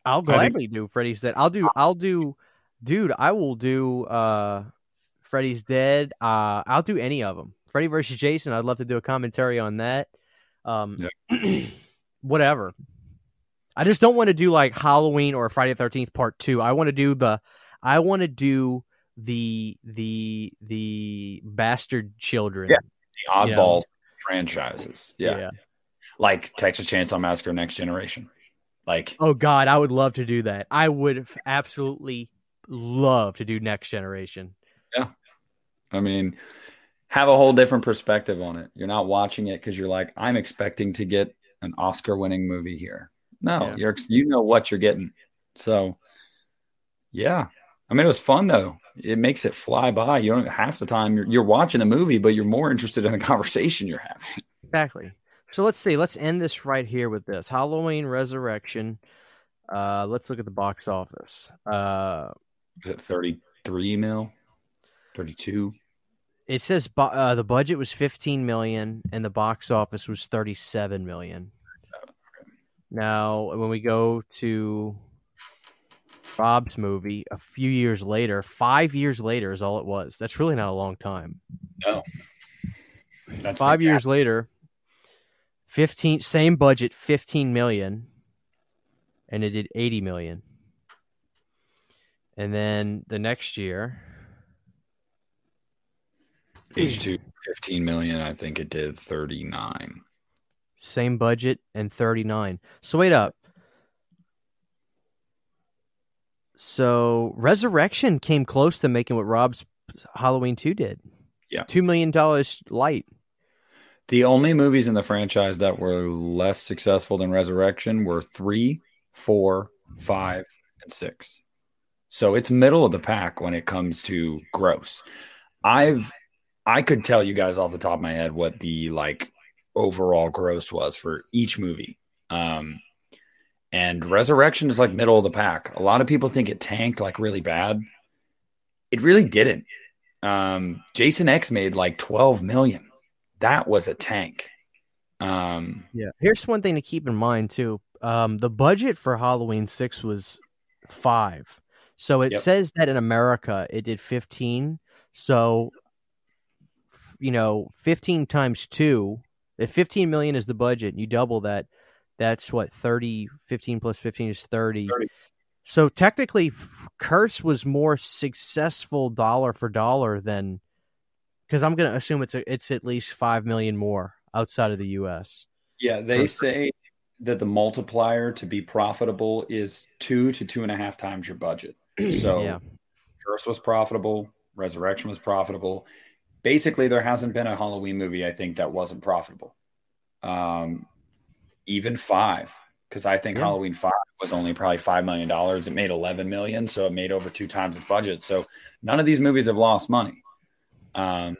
I'll I think- gladly do Freddy's Dead. I'll do. I'll do, dude. I will do. uh Freddy's Dead. Uh, I'll do any of them. Freddy versus Jason. I'd love to do a commentary on that. Um, whatever. I just don't want to do like Halloween or Friday the Thirteenth Part Two. I want to do the. I want to do the the the bastard children. Yeah. The You oddball know. franchises. Yeah. Like Texas Chainsaw Massacre Next Generation. Like, Oh God, I would love to do that. I would absolutely love to do Next Generation. Yeah, I mean, have a whole different perspective on it. You're not watching it because you're like, I'm expecting to get an Oscar winning movie here. No, Yeah. you're you know what you're getting. So yeah. I mean it was fun though. It makes it fly by. You don't half the time you're you're watching the movie, but you're more interested in the conversation you're having. Exactly. So let's see. Let's end this right here with this Halloween Resurrection. Uh, let's look at the box office. Uh, Is it 33 mil? 32? it says bo- uh, the budget was 15 million and the box office was 37 million. Now, when we go to Rob's movie a few years later, five years later is all it was. That's really not a long time. No. That's five years later 15 same budget 15 million and it did 80 million and then the next year H2 15 million. I think it did 39. same budget and 39 so wait up so resurrection came close to making what rob's halloween 2 did Yeah. $2 million light The only movies in the franchise that were less successful than Resurrection were three, four, five, and six. So it's middle of the pack when it comes to gross. I've I could tell you guys off the top of my head what the like overall gross was for each movie. Um and Resurrection is like middle of the pack. A lot of people think it tanked like really bad. It really didn't. Um Jason X made like 12 million that was a tank. Um, Yeah. Here's one thing to keep in mind too. Um, the budget for Halloween six was five. So it Yep. says that in America it did fifteen. So f- you know, 15 times 2, if 15 million is the budget, you double that, that's what 30 15 plus 15 is 30. 30. So technically Curse was more successful dollar for dollar than cuz I'm going to assume it's a, it's at least 5 million more outside of the US. Yeah, they For- say that the multiplier to be profitable is two to two and a half times your budget. So Yeah. Curse was profitable, Resurrection was profitable. Basically, there hasn't been a Halloween movie I think that wasn't profitable. Um, even five, because I think Yeah. Halloween five was only probably five million dollars. It made eleven million, so it made over two times its budget. So none of these movies have lost money. Um,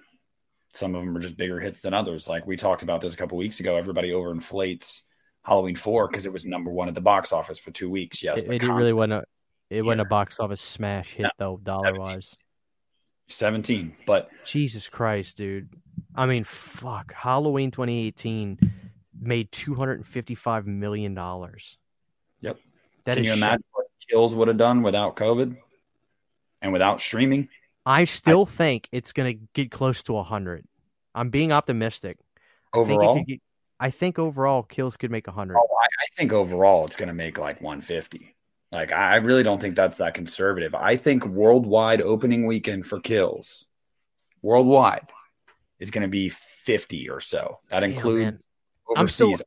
some of them are just bigger hits than others. Like we talked about this a couple weeks ago. Everybody overinflates Halloween four because it was number one at the box office for two weeks. Yes, It, it really wasn't a it wasn't a box office smash hit though dollar wise. 17. But Jesus Christ, dude. I mean, fuck. Halloween 2018 made 255 million dollars. Yep. That can is you shit. imagine what Kills would have done without COVID and without streaming? I still think it's going to get close to 100. I'm being optimistic. I think, Overall, get, I think overall Kills could make 100. Oh, I, I think overall it's going to make like 150. Like I I really don't think that's that conservative. I think worldwide opening weekend for Kills, worldwide, is going to be 50 or so. That includes overseas. I'm still-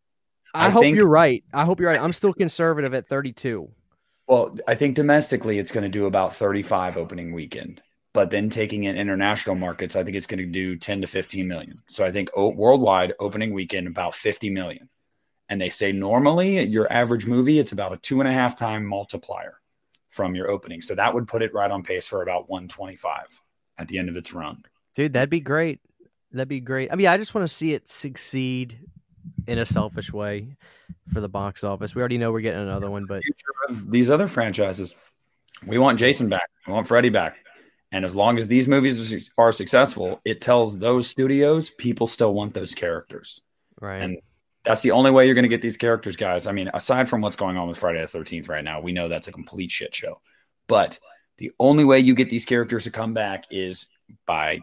I, I hope think- you're right. I hope you're right. I'm still conservative at 32. Well, I think domestically it's going to do about 35 opening weekend, but then taking in international markets, I think it's going to do 10 to 15 million. So I think o- worldwide opening weekend about 50 million. And they say normally your average movie, it's about a two and a half time multiplier from your opening. So that would put it right on pace for about 125 at the end of its run. Dude, that'd be great. That'd be great. I mean, I just want to see it succeed in a selfish way for the box office. We already know we're getting another one, but these other franchises, we want Jason back, we want Freddy back. And as long as these movies are successful, it tells those studios people still want those characters. right. And that's the only way you're going to get these characters, guys. I mean, aside from what's going on with Friday the 13th right now, we know that's a complete shit show. But the only way you get these characters to come back is by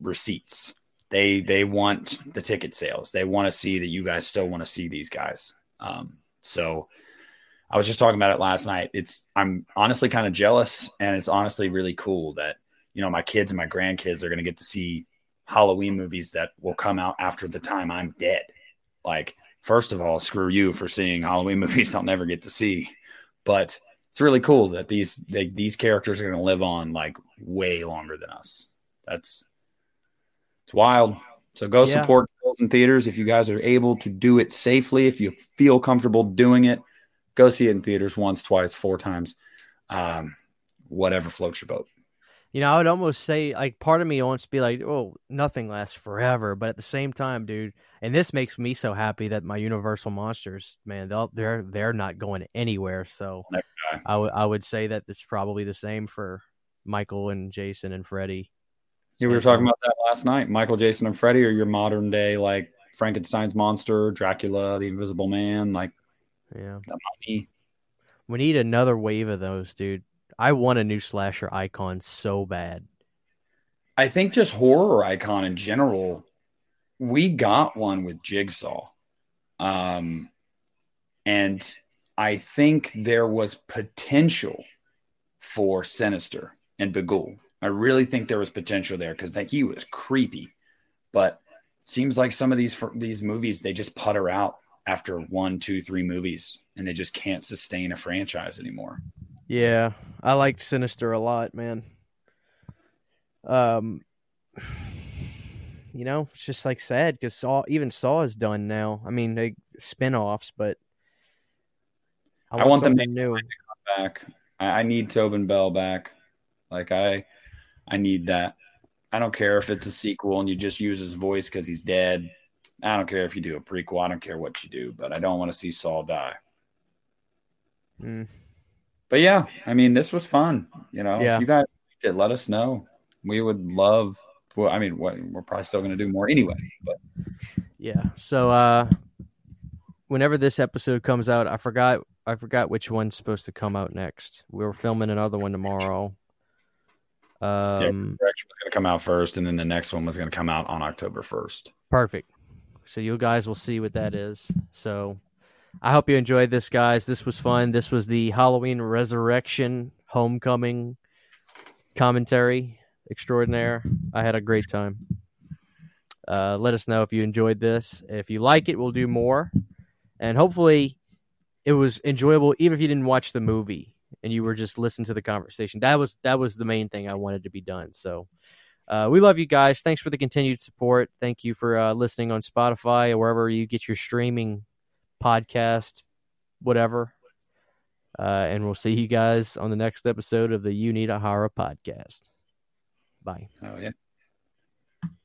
receipts. They they want the ticket sales. They want to see that you guys still want to see these guys. Um, so I was just talking about it last night. It's I'm honestly kind of jealous, and it's honestly really cool that you know my kids and my grandkids are going to get to see Halloween movies that will come out after the time I'm dead. Like, first of all, screw you for seeing Halloween movies I'll never get to see. But it's really cool that these they, these characters are going to live on like way longer than us. That's it's wild. So go Yeah. support Kills in theaters if you guys are able to do it safely. If you feel comfortable doing it, go see it in theaters once, twice, four times, um, whatever floats your boat. You know, I would almost say like part of me wants to be like, oh, nothing lasts forever, but at the same time, dude, and this makes me so happy that my Universal monsters, man, they'll, they're they're not going anywhere. So Okay. I would I would say that it's probably the same for Michael and Jason and Freddy. Yeah, we were talking um, about that last night. Michael, Jason, and Freddy are your modern day like Frankenstein's monster, Dracula, the Invisible Man, like Yeah, we need another wave of those, dude. I want a new slasher icon so bad. I think just horror icon in general. We got one with Jigsaw, um, and I think there was potential for Sinister and Bughuul. I really think there was potential there because he was creepy, but it seems like some of these these movies they just putter out after one, two, three movies, and they just can't sustain a franchise anymore. Yeah, I liked Sinister a lot, man. Um, you know, it's just like sad because Saw, even Saw is done now. I mean, they spin-offs, but I want them to new. back. I, I need Tobin Bell back. Like I, I need that. I don't care if it's a sequel and you just use his voice because he's dead. I don't care if you do a prequel. I don't care what you do, but I don't want to see Saw die. Mm. But yeah, I mean, this was fun. You know, Yeah. if you guys liked it, let us know. We would love. Well, I mean, what, we're probably still going to do more anyway. But Yeah. So, uh, whenever this episode comes out, I forgot. I forgot which one's supposed to come out next. We were filming another one tomorrow. Um, yeah, was going to come out first, and then the next one was going to come out on October first. Perfect. So you guys will see what that is. So I hope you enjoyed this, guys. This was fun. This was the Halloween Resurrection Homecoming commentary extraordinaire. I had a great time. Uh, let us know if you enjoyed this. If you like it, we'll do more. And hopefully, it was enjoyable, even if you didn't watch the movie and you were just listening to the conversation. That was that was the main thing I wanted to be done. So, uh, we love you guys. Thanks for the continued support. Thank you for uh, listening on Spotify or wherever you get your streaming podcast, whatever. Uh, and we'll see you guys on the next episode of the You Need a Horror podcast. Bye. Oh yeah.